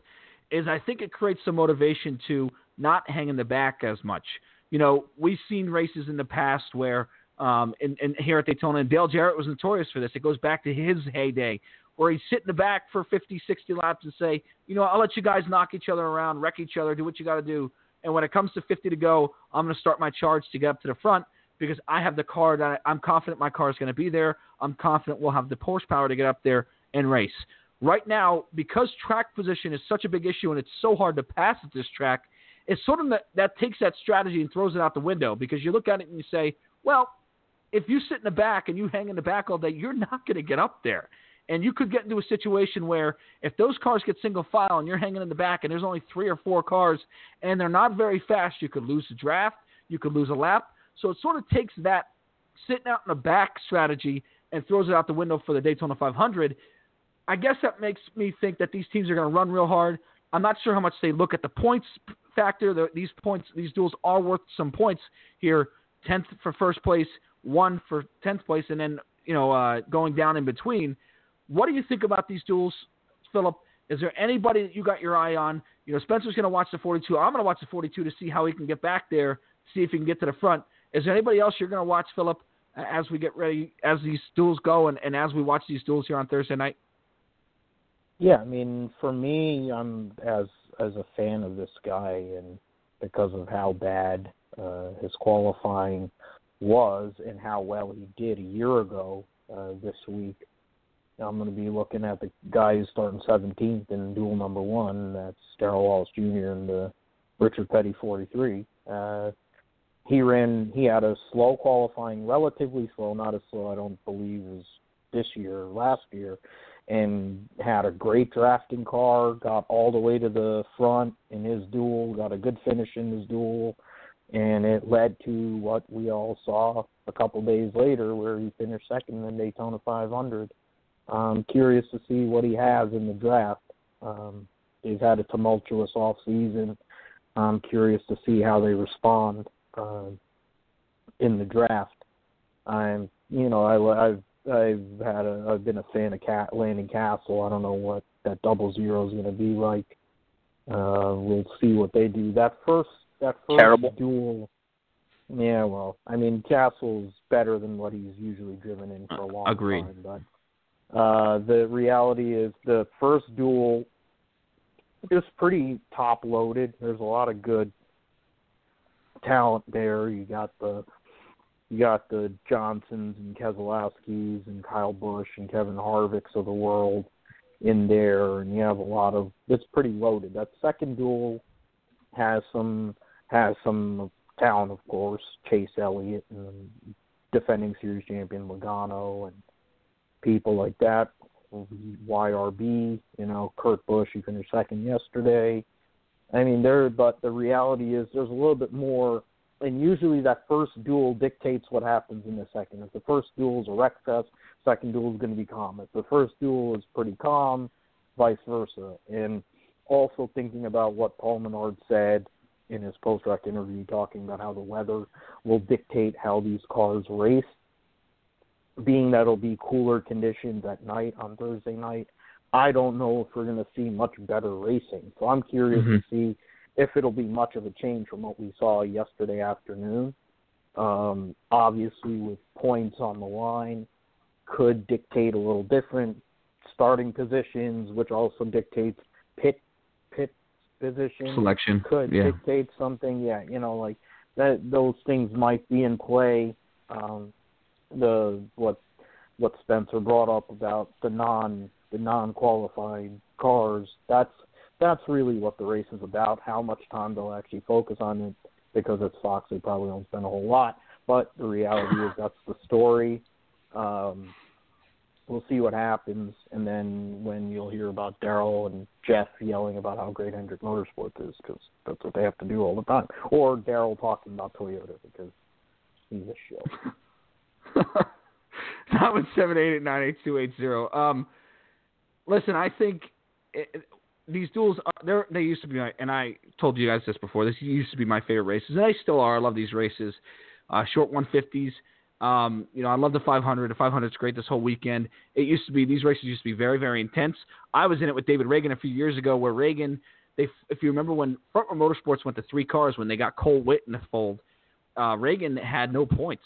Speaker 2: is I think it creates some motivation to not hang in the back as much. You know, we've seen races in the past where, um, and, and here at Daytona, and Dale Jarrett was notorious for this. It goes back to his heyday where he'd sit in the back for 50, 60 laps and say, you know, I'll let you guys knock each other around, wreck each other, do what you got to do. And when it comes to 50 to go, I'm going to start my charge to get up to the front because I have the car that I, I'm confident my car is going to be there. I'm confident we'll have the horsepower to get up there and race. Right now, because track position is such a big issue and it's so hard to pass at this track, it's sort of that, that takes that strategy and throws it out the window because you look at it and you say, well, if you sit in the back and you hang in the back all day, you're not going to get up there. And you could get into a situation where if those cars get single file and you're hanging in the back and there's only three or four cars and they're not very fast, you could lose the draft, you could lose a lap. So it sort of takes that sitting out in the back strategy and throws it out the window for the Daytona 500. I guess that makes me think that these teams are going to run real hard. I'm not sure how much they look at the points factor. The, these points, these duels are worth some points here. Tenth for first place, one for tenth place, and then you know uh, going down in between. What do you think about these duels, Philip? Is there anybody that you got your eye on? You know, Spencer's going to watch the 42. I'm going to watch the 42 to see how he can get back there, see if he can get to the front. Is there anybody else you're going to watch, Philip, as we get ready, as these duels go, and, and as we watch these duels here on Thursday night?
Speaker 4: Yeah, I mean, for me, I'm as as a fan of this guy, and because of how bad uh, his qualifying was and how well he did a year ago uh, this week, I'm going to be looking at the guy who's starting 17th in duel number one. That's Darrell Wallace Jr. and the Richard Petty 43. Uh, he ran. He had a slow qualifying, relatively slow, not as slow I don't believe as this year or last year and had a great drafting car, got all the way to the front in his duel, got a good finish in his duel, and it led to what we all saw a couple days later where he finished second in the Daytona 500. I'm curious to see what he has in the draft. Um, they've had a tumultuous off season. I'm curious to see how they respond uh, in the draft. I'm, you know, I, I've I've had a I've been a fan of Cat Landon Cassill. I don't know what that double zero is going to be like. Uh, we'll see what they do. That first that first
Speaker 3: Terrible.
Speaker 4: duel. Yeah, well, I mean, Cassill's better than what he's usually driven in for a long
Speaker 2: Agreed.
Speaker 4: time. But uh, the reality is, the first duel is pretty top loaded. There's a lot of good talent there. You got the you got the Johnsons and Keselowskis and Kyle Busch and Kevin Harvicks of the world in there, and you have a lot of. It's pretty loaded. That second duel has some has some talent, of course. Chase Elliott and defending series champion Logano and people like that. YRB, you know, Kurt Busch, he finished second yesterday. I mean, there, but the reality is there's a little bit more, and usually that first duel dictates what happens in the second. If the first duel is a wreck fest, second duel is going to be calm. If the first duel is pretty calm, vice versa. And also thinking about what Paul Menard said in his post-race interview, talking about how the weather will dictate how these cars race. Being that it'll be cooler conditions at night on Thursday night, I don't know if we're going to see much better racing. So I'm curious
Speaker 2: Mhm.
Speaker 4: to see if it'll be much of a change from what we saw yesterday afternoon. Um, obviously, with points on the line, could dictate a little different starting positions, which also dictates pit pit position
Speaker 2: Selection.
Speaker 4: could
Speaker 2: yeah.
Speaker 4: dictate something. Yeah, you know, like that. Those things might be in play. Um, the what what Spencer brought up about the non the non qualified cars. That's that's really what the race is about. How much time they'll actually focus on it because it's Fox. They probably don't spend a whole lot. But the reality is that's the story. Um, we'll see what happens, and then when you'll hear about Darrell and Jeff yelling about how great Hendrick Motorsports is, because that's what they have to do all the time, or Darrell talking about Toyota because he's a show.
Speaker 2: Not with seven eight eight nine eight two eight zero. Um, listen, I think these duels are, they're, used to be my, and I told you guys this before. This used to be my favorite races, and they still are. I love these races. Uh, short one fifties. Um, you know, I love the 500. The 500 is great this whole weekend. It used to be these races used to be very, very intense. I was in it with David Ragan a few years ago, where Ragan, they, if you remember when Front Row Motorsports went to three cars when they got Cole Whitt in the fold, uh, Ragan had no points,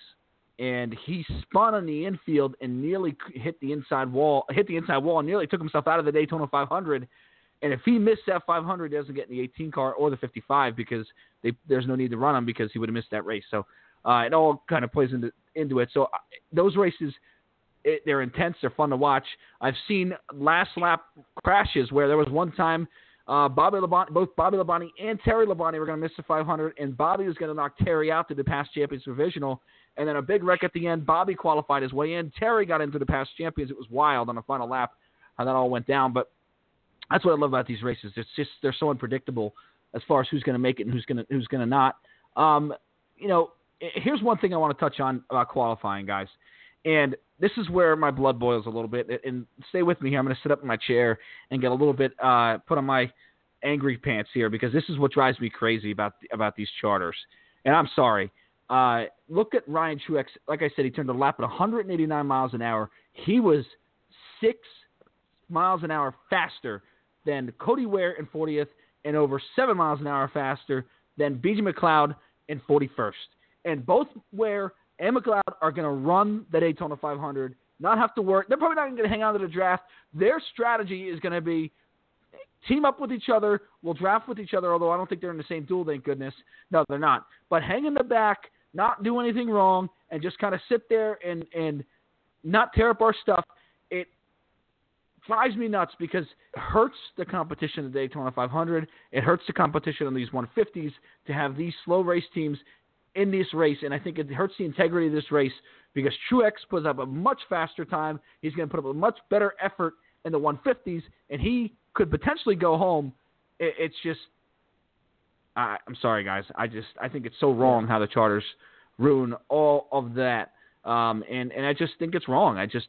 Speaker 2: and he spun on the infield and nearly hit the inside wall, hit the inside wall, and nearly took himself out of the Daytona 500. And if he missed that 500, he doesn't get in the 18 car or the 55 because they, there's no need to run him because he would have missed that race. So uh, it all kind of plays into into it. So uh, those races, it, they're intense. They're fun to watch. I've seen last lap crashes where there was one time uh, Bobby Labonte, both Bobby Labonte and Terry Labonte were going to miss the 500, and Bobby was going to knock Terry out to the past champions provisional. And then a big wreck at the end. Bobby qualified his way in. Terry got into the past champions. It was wild on the final lap how that all went down. But that's what I love about these races. It's just they're so unpredictable as far as who's going to make it and who's going to who's going to not. Um, you know, here's one thing I want to touch on about qualifying, guys. And this is where my blood boils a little bit. And stay with me here. I'm going to sit up in my chair and get a little bit uh, put on my angry pants here because this is what drives me crazy about about these charters. And I'm sorry. Uh, look at Ryan Truex. Like I said, he turned a lap at 189 miles an hour. He was six miles an hour faster than Cody Ware in 40th and over seven miles an hour faster than BJ McLeod in 41st. And both Ware and McLeod are going to run the Daytona 500, not have to work. They're probably not going to hang on to the draft. Their strategy is going to be team up with each other. We'll draft with each other, although I don't think they're in the same duel, thank goodness. No, they're not. But hang in the back, not do anything wrong, and just kind of sit there and, and not tear up our stuff. Drives me nuts because it hurts the competition of the Daytona 500. It hurts the competition on these 150s to have these slow race teams in this race, and I think it hurts the integrity of this race because Truex puts up a much faster time. He's going to put up a much better effort in the 150s, and he could potentially go home. It, it's just, I, I'm sorry, guys. I just I think it's so wrong how the charters ruin all of that, um, and and I just think it's wrong. I just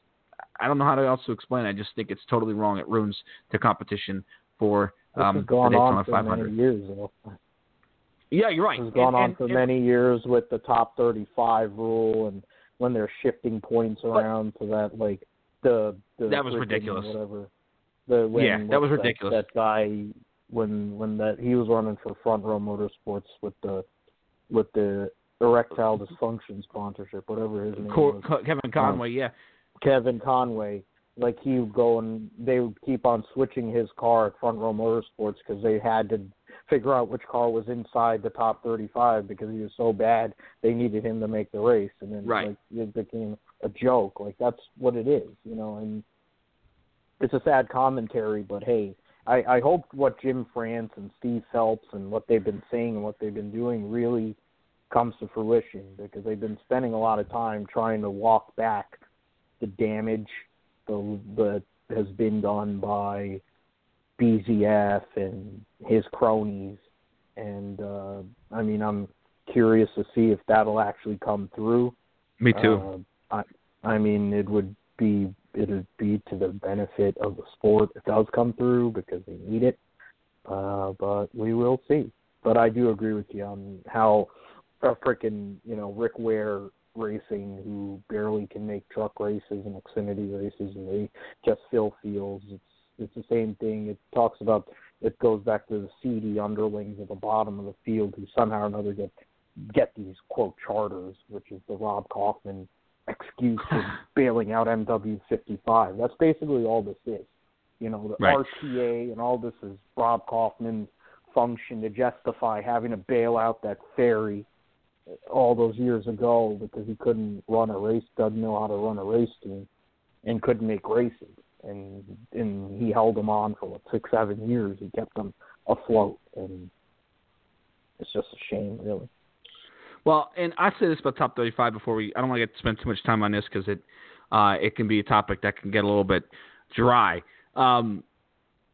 Speaker 2: I don't know how else to explain. it. I just think it's totally wrong. It ruins the competition for
Speaker 4: This
Speaker 2: um,
Speaker 4: has
Speaker 2: the
Speaker 4: gone
Speaker 2: Daytona
Speaker 4: on for
Speaker 2: 500.
Speaker 4: many years. Though.
Speaker 2: Yeah, you're right.
Speaker 4: It's gone
Speaker 2: And-
Speaker 4: on
Speaker 2: and-
Speaker 4: for
Speaker 2: and-
Speaker 4: many years with the top 35 rule and when they're shifting points around so that like the, the
Speaker 2: That was ridiculous.
Speaker 4: Whatever. The when
Speaker 2: Yeah, that was
Speaker 4: what's
Speaker 2: ridiculous.
Speaker 4: That, guy when when that he was running for Front Row Motorsports with the with the erectile dysfunction sponsorship, whatever his name
Speaker 2: Cor-
Speaker 4: was.
Speaker 2: Kevin Conway, yeah.
Speaker 4: Kevin Conway, like he would go and they would keep on switching his car at Front Row Motorsports because they had to figure out which car was inside the top 35 because he was so bad they needed him to make the race, and then
Speaker 2: Right.
Speaker 4: like it became a joke. Like that's what it is, you know. And it's a sad commentary, but hey, I, I hope what Jim France and Steve Phelps and what they've been saying and what they've been doing really comes to fruition because they've been spending a lot of time trying to walk back the damage the, that has been done by BZF and his cronies. And uh, I mean, I'm curious to see if that'll actually come through.
Speaker 2: Me too.
Speaker 4: Uh, I, I mean, it would be it'd be to the benefit of the sport if it does come through because they need it. Uh, but we will see. But I do agree with you on how a freaking you know Rick Ware Racing, who barely can make truck races and Xfinity races, and they just fill fields. It's it's the same thing. It talks about it goes back to the seedy underlings at the bottom of the field who somehow or another get get these quote charters, which is the Rob Kauffman excuse for bailing out MW55. That's basically all this is. You know, the
Speaker 2: Right.
Speaker 4: RTA and all this is Rob Kauffman's function to justify having to bail out that ferry all those years ago because he couldn't run a race, doesn't know how to run a race team, and couldn't make races. And and he held them on for what six, seven years. He kept them afloat, and it's just a shame, really.
Speaker 2: Well, and I say this about top 35 before we. I don't want to get spend too much time on this because it uh, it can be a topic that can get a little bit dry. Um,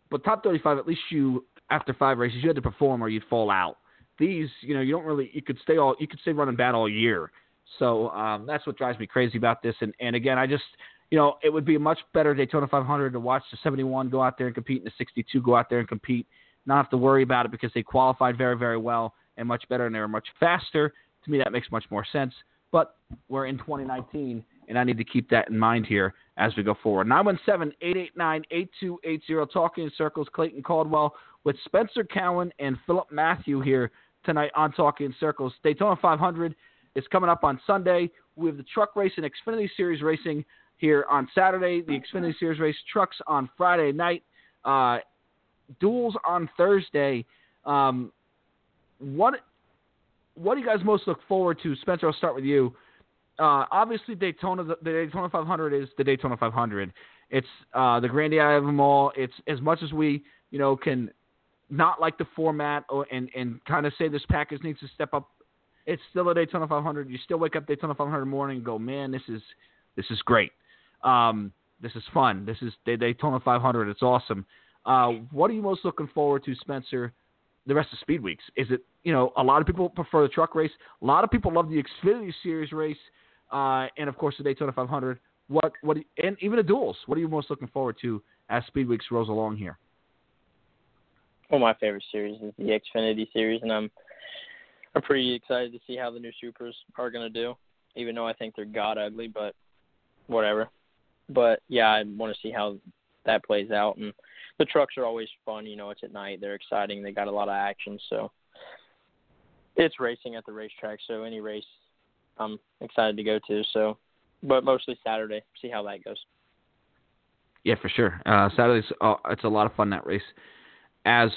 Speaker 2: but top 35, at least you after five races, you had to perform or you'd fall out. These, you know, you don't really. You could stay all. You could stay running bad all year. So um, that's what drives me crazy about this. And and again, I just. You know, it would be a much better Daytona 500 to watch the 71 go out there and compete and the 62 go out there and compete, not have to worry about it because they qualified very, very well and much better and they were much faster to me that makes much more sense. But we're in 2019, and I need to keep that in mind here as we go forward. 917-889-8280, Talking in Circles, Clayton Caldwell with Spencer Cowan and Philip Matthew here tonight on Talking in Circles. Daytona 500 is coming up on Sunday. We have the truck race and Xfinity Series racing here on Saturday. The Xfinity Series race trucks on Friday night. Uh, duels on Thursday. Um, what what do you guys most look forward to? Spencer, I'll start with you. Uh, obviously, Daytona, the, the Daytona 500 is the Daytona 500. It's uh, the granddaddy of them all. It's as much as we, you know, can not like the format or, and and kind of say this package needs to step up. It's still a Daytona 500. You still wake up Daytona 500 morning and go, man, this is this is great. Um, this is fun. This is the Daytona 500. It's awesome. Uh, what are you most looking forward to, Spencer? The rest of Speed Weeks. Is it you know a lot of people prefer the truck race. A lot of people love the Xfinity Series race, uh, and of course the Daytona 500. What what and even the duels. What are you most looking forward to as Speed Weeks rolls along here?
Speaker 3: Of my favorite series is the Xfinity series, and I'm I'm pretty excited to see how the new Supras are gonna do. Even though I think they're god ugly, but whatever. But yeah, I want to see how that plays out. And the trucks are always fun. You know, it's at night. They're exciting. They got a lot of action. So it's racing at the racetrack. So any race, I'm excited to go to. So, but mostly Saturday. See how that goes.
Speaker 2: Yeah, for sure. Uh, Saturday's uh, it's a lot of fun that race as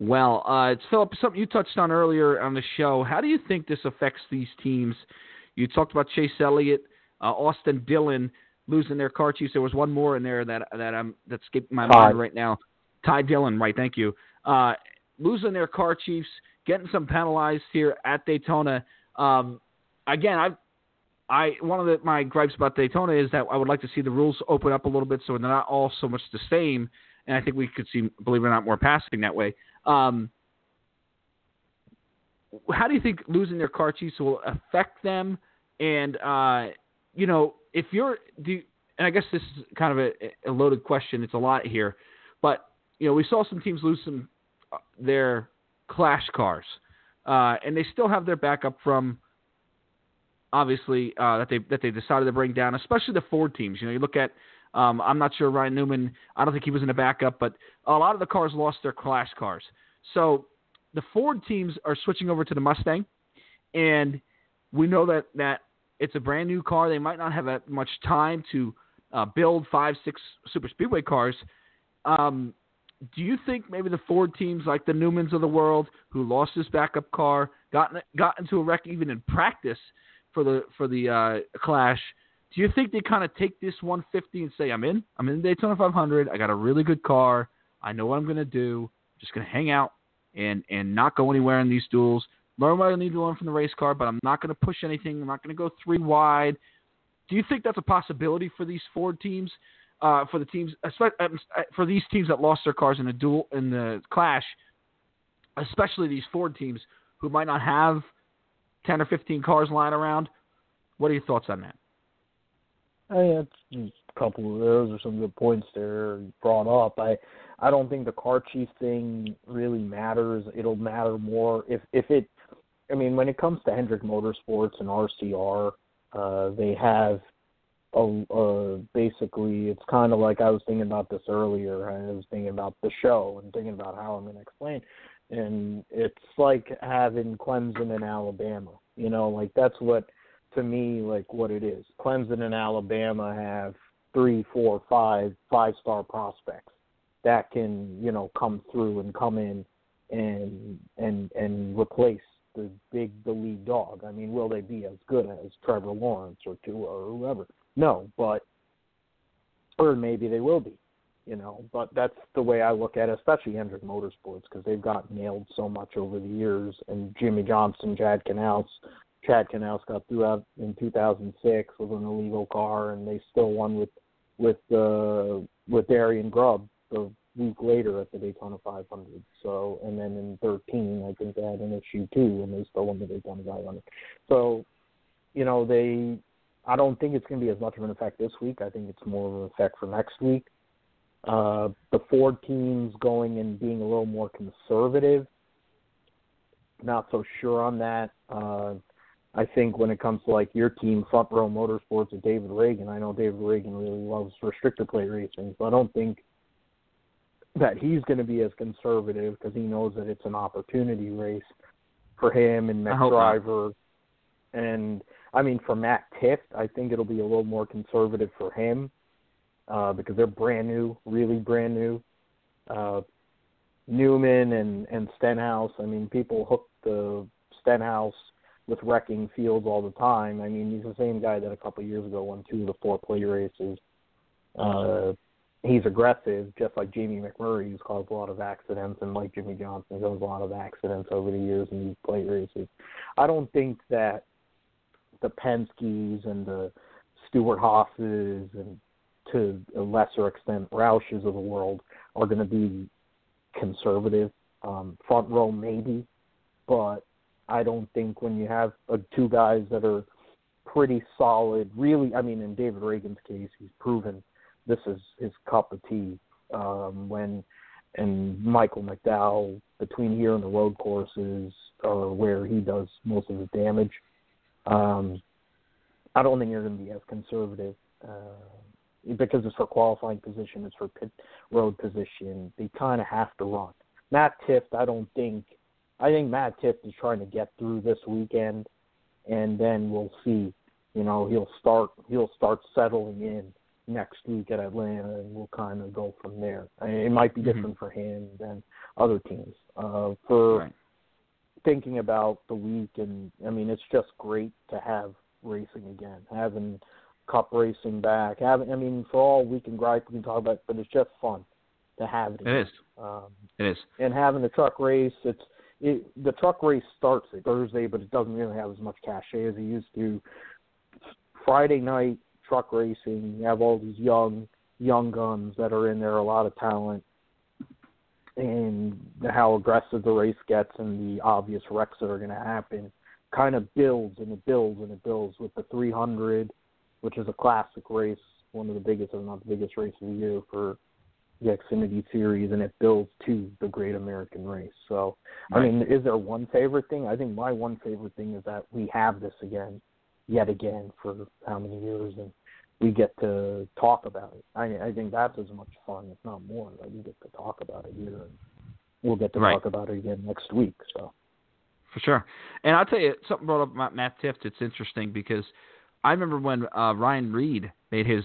Speaker 2: well. Uh, it's Philip, something you touched on earlier on the show. How do you think this affects these teams? You talked about Chase Elliott, uh, Austin Dillon losing their car chiefs. There was one more in there that that I'm that's skipping my mind right now. Ty Dillon, right? Thank you. Uh, losing their car chiefs, getting some penalized here at Daytona. Um, again, I, I one of the, my gripes about Daytona is that I would like to see the rules open up a little bit so they're not all so much the same. And I think we could see, believe it or not, more passing that way. Um, how do you think losing their car chiefs will affect them? And uh, you know, if you're, do you, and I guess this is kind of a, a loaded question. It's a lot here, but you know, we saw some teams lose some uh, their clash cars, uh, and they still have their backup from obviously uh, that they that they decided to bring down, especially the Ford teams. You know, you look at um, I'm not sure Ryan Newman. I don't think he was in a backup, but a lot of the cars lost their Clash cars. So the Ford teams are switching over to the Mustang, and we know that that it's a brand new car. They might not have that much time to uh, build five, six super speedway cars. Um, do you think maybe the Ford teams like the Newmans of the world, who lost his backup car, got got into a wreck even in practice for the for the uh, Clash? Do you think they kind of take this 150 and say, "I'm in, I'm in the Daytona 500. I got a really good car. I know what I'm going to do. I'm just going to hang out and and not go anywhere in these duels. Learn what I need to learn from the race car, but I'm not going to push anything. I'm not going to go three wide. Do you think that's a possibility for these Ford teams? Uh, for the teams, um, for these teams that lost their cars in a duel in the clash, especially these Ford teams who might not have ten or fifteen cars lying around. What are your thoughts on that?
Speaker 4: I mean, a couple of those are some good points there brought up. I I don't think the car chief thing really matters. It'll matter more if if it. I mean, when it comes to Hendrick Motorsports and RCR, uh, they have a, a basically. It's kind of like I was thinking about this earlier. I was thinking about the show and thinking about how I'm going to explain. And it's like having Clemson and Alabama. You know, like that's what to me like what it is. Clemson and Alabama have three, four, five, five star prospects that can, you know, come through and come in and and and replace the big the lead dog. I mean, will they be as good as Trevor Lawrence or Tua or whoever? No, but or maybe they will be, you know. But that's the way I look at it, especially Hendrick Motorsports, because they've got nailed so much over the years. And Jimmie Johnson, Chad Knaus, Chad Knaus got through out in 2006 with an illegal car, and they still won with with uh, with Darian Grubb the week later at the Daytona 500. So, and then in 13, I think they had an issue too, and they still won the Daytona 500. So, you know, they. I don't think it's going to be as much of an effect this week. I think it's more of an effect for next week. Uh, the Ford teams going and being a little more conservative. Not so sure on that. Uh, I think when it comes to like your team, Front Row Motorsports with David Ragan, I know David Ragan really loves restrictor plate racing, so I don't think that he's going to be as conservative because he knows that it's an opportunity race for him and McDriver. And I mean, for Matt Tifft, I think it'll be a little more conservative for him uh, because they're brand new, really brand new. Uh, Newman and and Stenhouse. I mean, people hooked the Stenhouse with wrecking fields all the time. I mean, he's the same guy that a couple of years ago won two of the four plate races. Uh, he's aggressive, just like Jamie McMurray, who's caused a lot of accidents, and like Jimmie Johnson, caused a lot of accidents over the years in these plate races. I don't think that the Penske's and the Stewart Haas's and to a lesser extent Roush's of the world are going to be conservative. Um, front row maybe, but I don't think when you have uh, two guys that are pretty solid, really, I mean, in David Ragan's case, he's proven this is his cup of tea. Um, when and Michael McDowell between here and the road courses are where he does most of the damage. Um, I don't think you're going to be as conservative uh, because it's for qualifying position, it's for pit road position. They kind of have to run. Matt Tifft, I don't think I think Matt Tifft is trying to get through this weekend, and then we'll see. You know, he'll start he'll start settling in next week at Atlanta, and we'll kind of go from there. I mean, it might be mm-hmm. different mm-hmm. for him than other teams. Uh, for
Speaker 2: right.
Speaker 4: thinking about the week, and I mean, it's just great to have racing again, having Cup racing back. Having, I mean, for all we can gripe, we can talk about, it, but it's just fun to have it. Again.
Speaker 2: It is.
Speaker 4: Um,
Speaker 2: it is.
Speaker 4: And having the truck race, it's it, the truck race starts at Thursday, but it doesn't really have as much cachet as it used to. Friday night truck racing, you have all these young young guns that are in there, a lot of talent, and how aggressive the race gets and the obvious wrecks that are going to happen kind of builds and it builds and it builds with the 300, which is a classic race, one of the biggest, if not the biggest race of the year for the Xfinity Series, and it builds to the Great American Race. So, right. I mean, is there one favorite thing? I think my one favorite thing is that we have this again. yet again for how many years, and we get to talk about it. I I think that's as much fun, if not more, that we get to talk about it here, and we'll get to
Speaker 2: Right.
Speaker 4: talk about it again next week. So
Speaker 2: For sure. And I'll tell you, something brought up about Matt Tifft. It's interesting because I remember when uh, Ryan Reed made his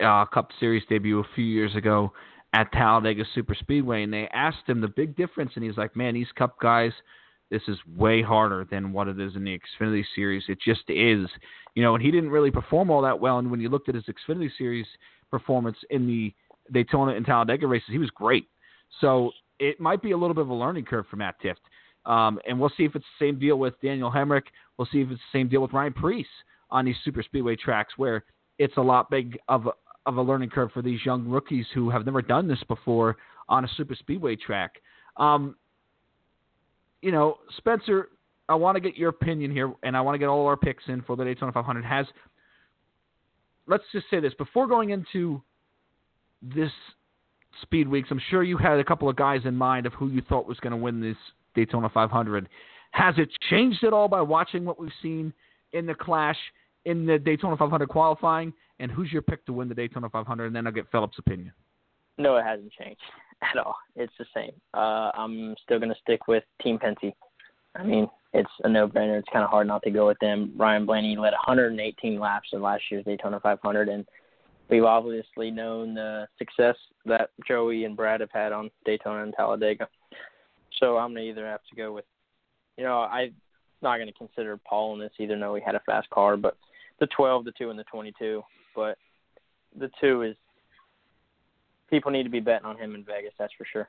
Speaker 2: uh, Cup Series debut a few years ago at Talladega Super Speedway, and they asked him the big difference, and he's like, "Man, these Cup guys, this is way harder than what it is in the Xfinity Series. It just is." You know, and he didn't really perform all that well. And when you looked at his Xfinity Series performance in the Daytona and Talladega races, he was great. So it might be a little bit of a learning curve for Matt Tifft. Um, and we'll see if it's the same deal with Daniel Hemric. We'll see if it's the same deal with Ryan Preece on these super speedway tracks where it's a lot big of of a learning curve for these young rookies who have never done this before on a super speedway track. Um, you know, Spencer, I want to get your opinion here, and I want to get all our picks in for the Daytona 500. Has let's just say this before going into this speed weeks. I'm sure you had a couple of guys in mind of who you thought was going to win this Daytona 500. Has it changed at all by watching what we've seen in the clash in the Daytona 500 qualifying? And who's your pick to win the Daytona 500? And then I'll get Phillips' opinion.
Speaker 3: No, it hasn't changed at all. It's the same. Uh, I'm still going to stick with Team Penske. I mean, it's a no-brainer. It's kind of hard not to go with them. Ryan Blaney led 118 laps in last year's Daytona 500, and we've obviously known the success that Joey and Brad have had on Daytona and Talladega. So I'm going to either have to go with, you know, I'm not going to consider Paul in this either. No, he had a fast car, but the 12, the 2, and the 22. But the 2 is people need to be betting on him in Vegas. That's for sure.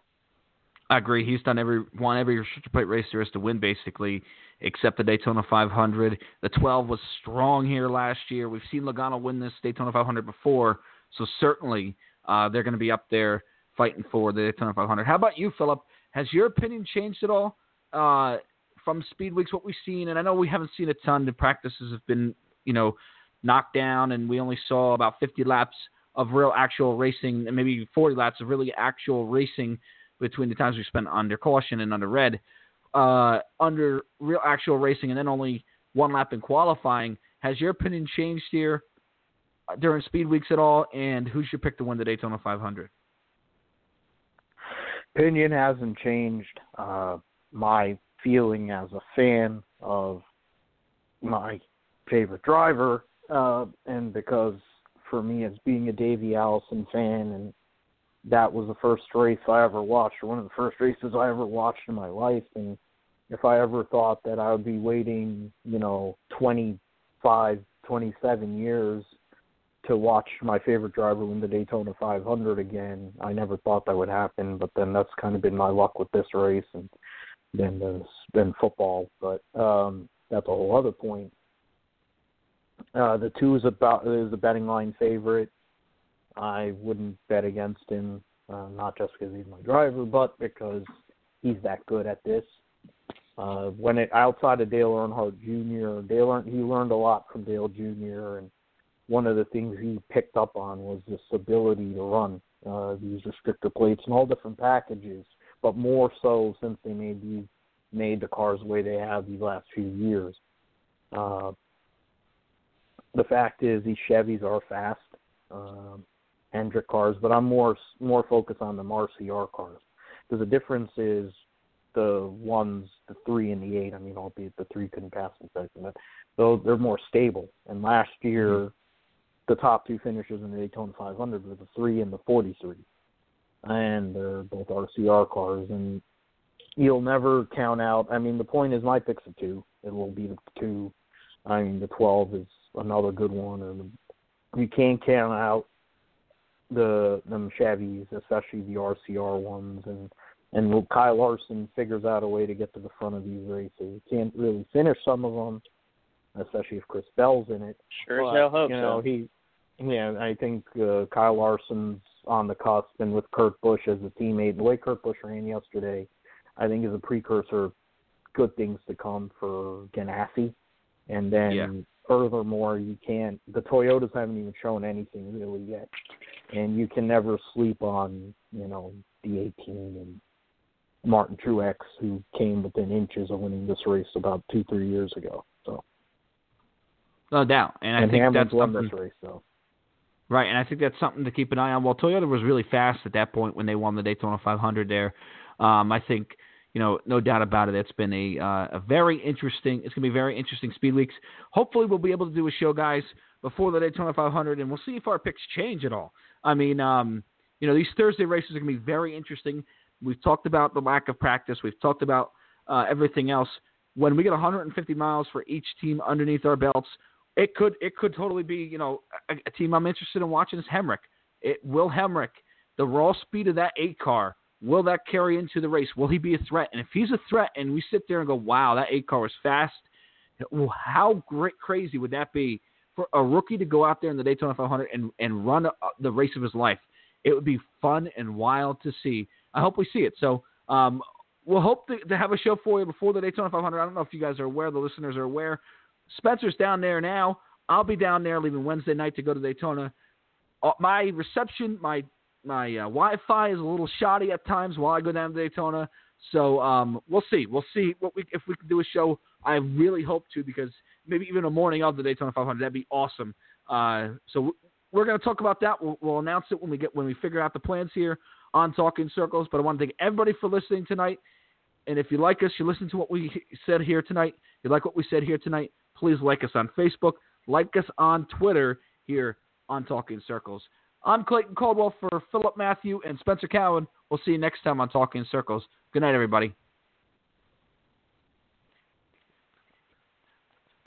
Speaker 2: I agree. He's done every won every restrictor plate race there is to win, basically, except the Daytona 500. The 12 was strong here last year. We've seen Logano win this Daytona 500 before, so certainly uh, they're going to be up there fighting for the Daytona 500. How about you, Philip? Has your opinion changed at all uh, from Speed Weeks? What we've seen, and I know we haven't seen a ton. The practices have been, you know, knocked down, and we only saw about 50 laps of real actual racing, and maybe 40 laps of really actual racing between the times we spent under caution and under red, uh, under real actual racing, and then only one lap in qualifying. Has your opinion changed here uh, during speed weeks at all? And who's your pick to win the Daytona 500?
Speaker 4: opinion hasn't changed. Uh, my feeling as a fan of my favorite driver, uh, and because for me as being a Davey Allison fan, and that was the first race I ever watched, or one of the first races I ever watched in my life, and if I ever thought that I would be waiting, you know, 25, 27 years to watch my favorite driver win the Daytona 500 again. I never thought that would happen, but then that's kind of been my luck with this race, and then there's been football. But um, that's a whole other point. Uh, the two is about is a betting line favorite. I wouldn't bet against him, uh, not just because he's my driver, but because he's that good at this. Uh, when it outside of Dale Earnhardt Jr., Dale he learned a lot from Dale Jr. and one of the things he picked up on was this ability to run uh, these restrictor plates and all different packages, but more so since they made these made the cars the way they have these last few years. Uh, the fact is, these Chevys are fast, um, Hendrick cars, but I'm more more focused on the RCR cars because the difference is the ones, the three and the eight. I mean, albeit the three couldn't pass in second, but though they're more stable. And last year, mm-hmm the top two finishers in the Daytona 500 were the three and the 43, and they're both RCR cars. And you'll never count out. I mean, the point is, my pick's a two. It will be the two. I mean, the 12 is another good one, and you can't count out the them Chevys, especially the RCR ones, and and Kyle Larson figures out a way to get to the front of these races. You can't really finish some of them, especially if Chris Bell's in it.
Speaker 3: Sure
Speaker 4: but,
Speaker 3: as hell hope
Speaker 4: you know,
Speaker 3: so.
Speaker 4: he yeah, I think uh, Kyle Larson's on the cusp, and with Kurt Busch as a teammate, the way Kurt Busch ran yesterday, I think is a precursor. of Good things to come for Ganassi, and then
Speaker 2: Yeah.
Speaker 4: Furthermore, you can't. The Toyotas haven't even shown anything really yet, and you can never sleep on you know the 18 and Martin Truex, who came within inches of winning this race about two three years ago. So
Speaker 2: No doubt, and,
Speaker 4: and
Speaker 2: I think
Speaker 4: Hamlin's
Speaker 2: that's
Speaker 4: won
Speaker 2: something,
Speaker 4: this race, so
Speaker 2: right. And I think that's something to keep an eye on. Well, Toyota was really fast at that point when they won the Daytona 500 there. Um, I think you know, no doubt about it. It's been a uh, a very interesting. It's gonna be very interesting speed weeks. Hopefully, we'll be able to do a show, guys, before the Daytona 500, and we'll see if our picks change at all. I mean, um, you know, these Thursday races are gonna be very interesting. We've talked about the lack of practice. We've talked about uh, everything else. When we get 150 miles for each team underneath our belts, it could it could totally be you know a, a team I'm interested in watching is Hemric. It will Hemric the raw speed of that eight car Will that carry into the race? Will he be a threat? And if he's a threat, and we sit there and go, "Wow, that eight car was fast," how great, crazy would that be for a rookie to go out there in the Daytona 500 and and run the race of his life? It would be fun and wild to see. I hope we see it. So um, we'll hope to, to have a show for you before the Daytona 500. I don't know if you guys are aware, the listeners are aware. Spencer's down there now. I'll be down there leaving Wednesday night to go to Daytona. Uh, my reception, my my uh, Wi-Fi is a little shoddy at times while I go down to Daytona. So um, we'll see. We'll see what we if we can do a show. I really hope to because maybe even a morning of the Daytona 500. That'd be awesome. Uh, so we're going to talk about that. We'll, we'll, announce it when we get when we figure out the plans here on Talking Circles. But I want to thank everybody for listening tonight. And if you like us, you listen to what we said here tonight. You like what we said here tonight? Please like us on Facebook. Like us on Twitter here on Talking Circles. I'm Clayton Caldwell for Philip Matthew and Spencer Cowan. We'll see you next time on Talking Circles. Good night, everybody.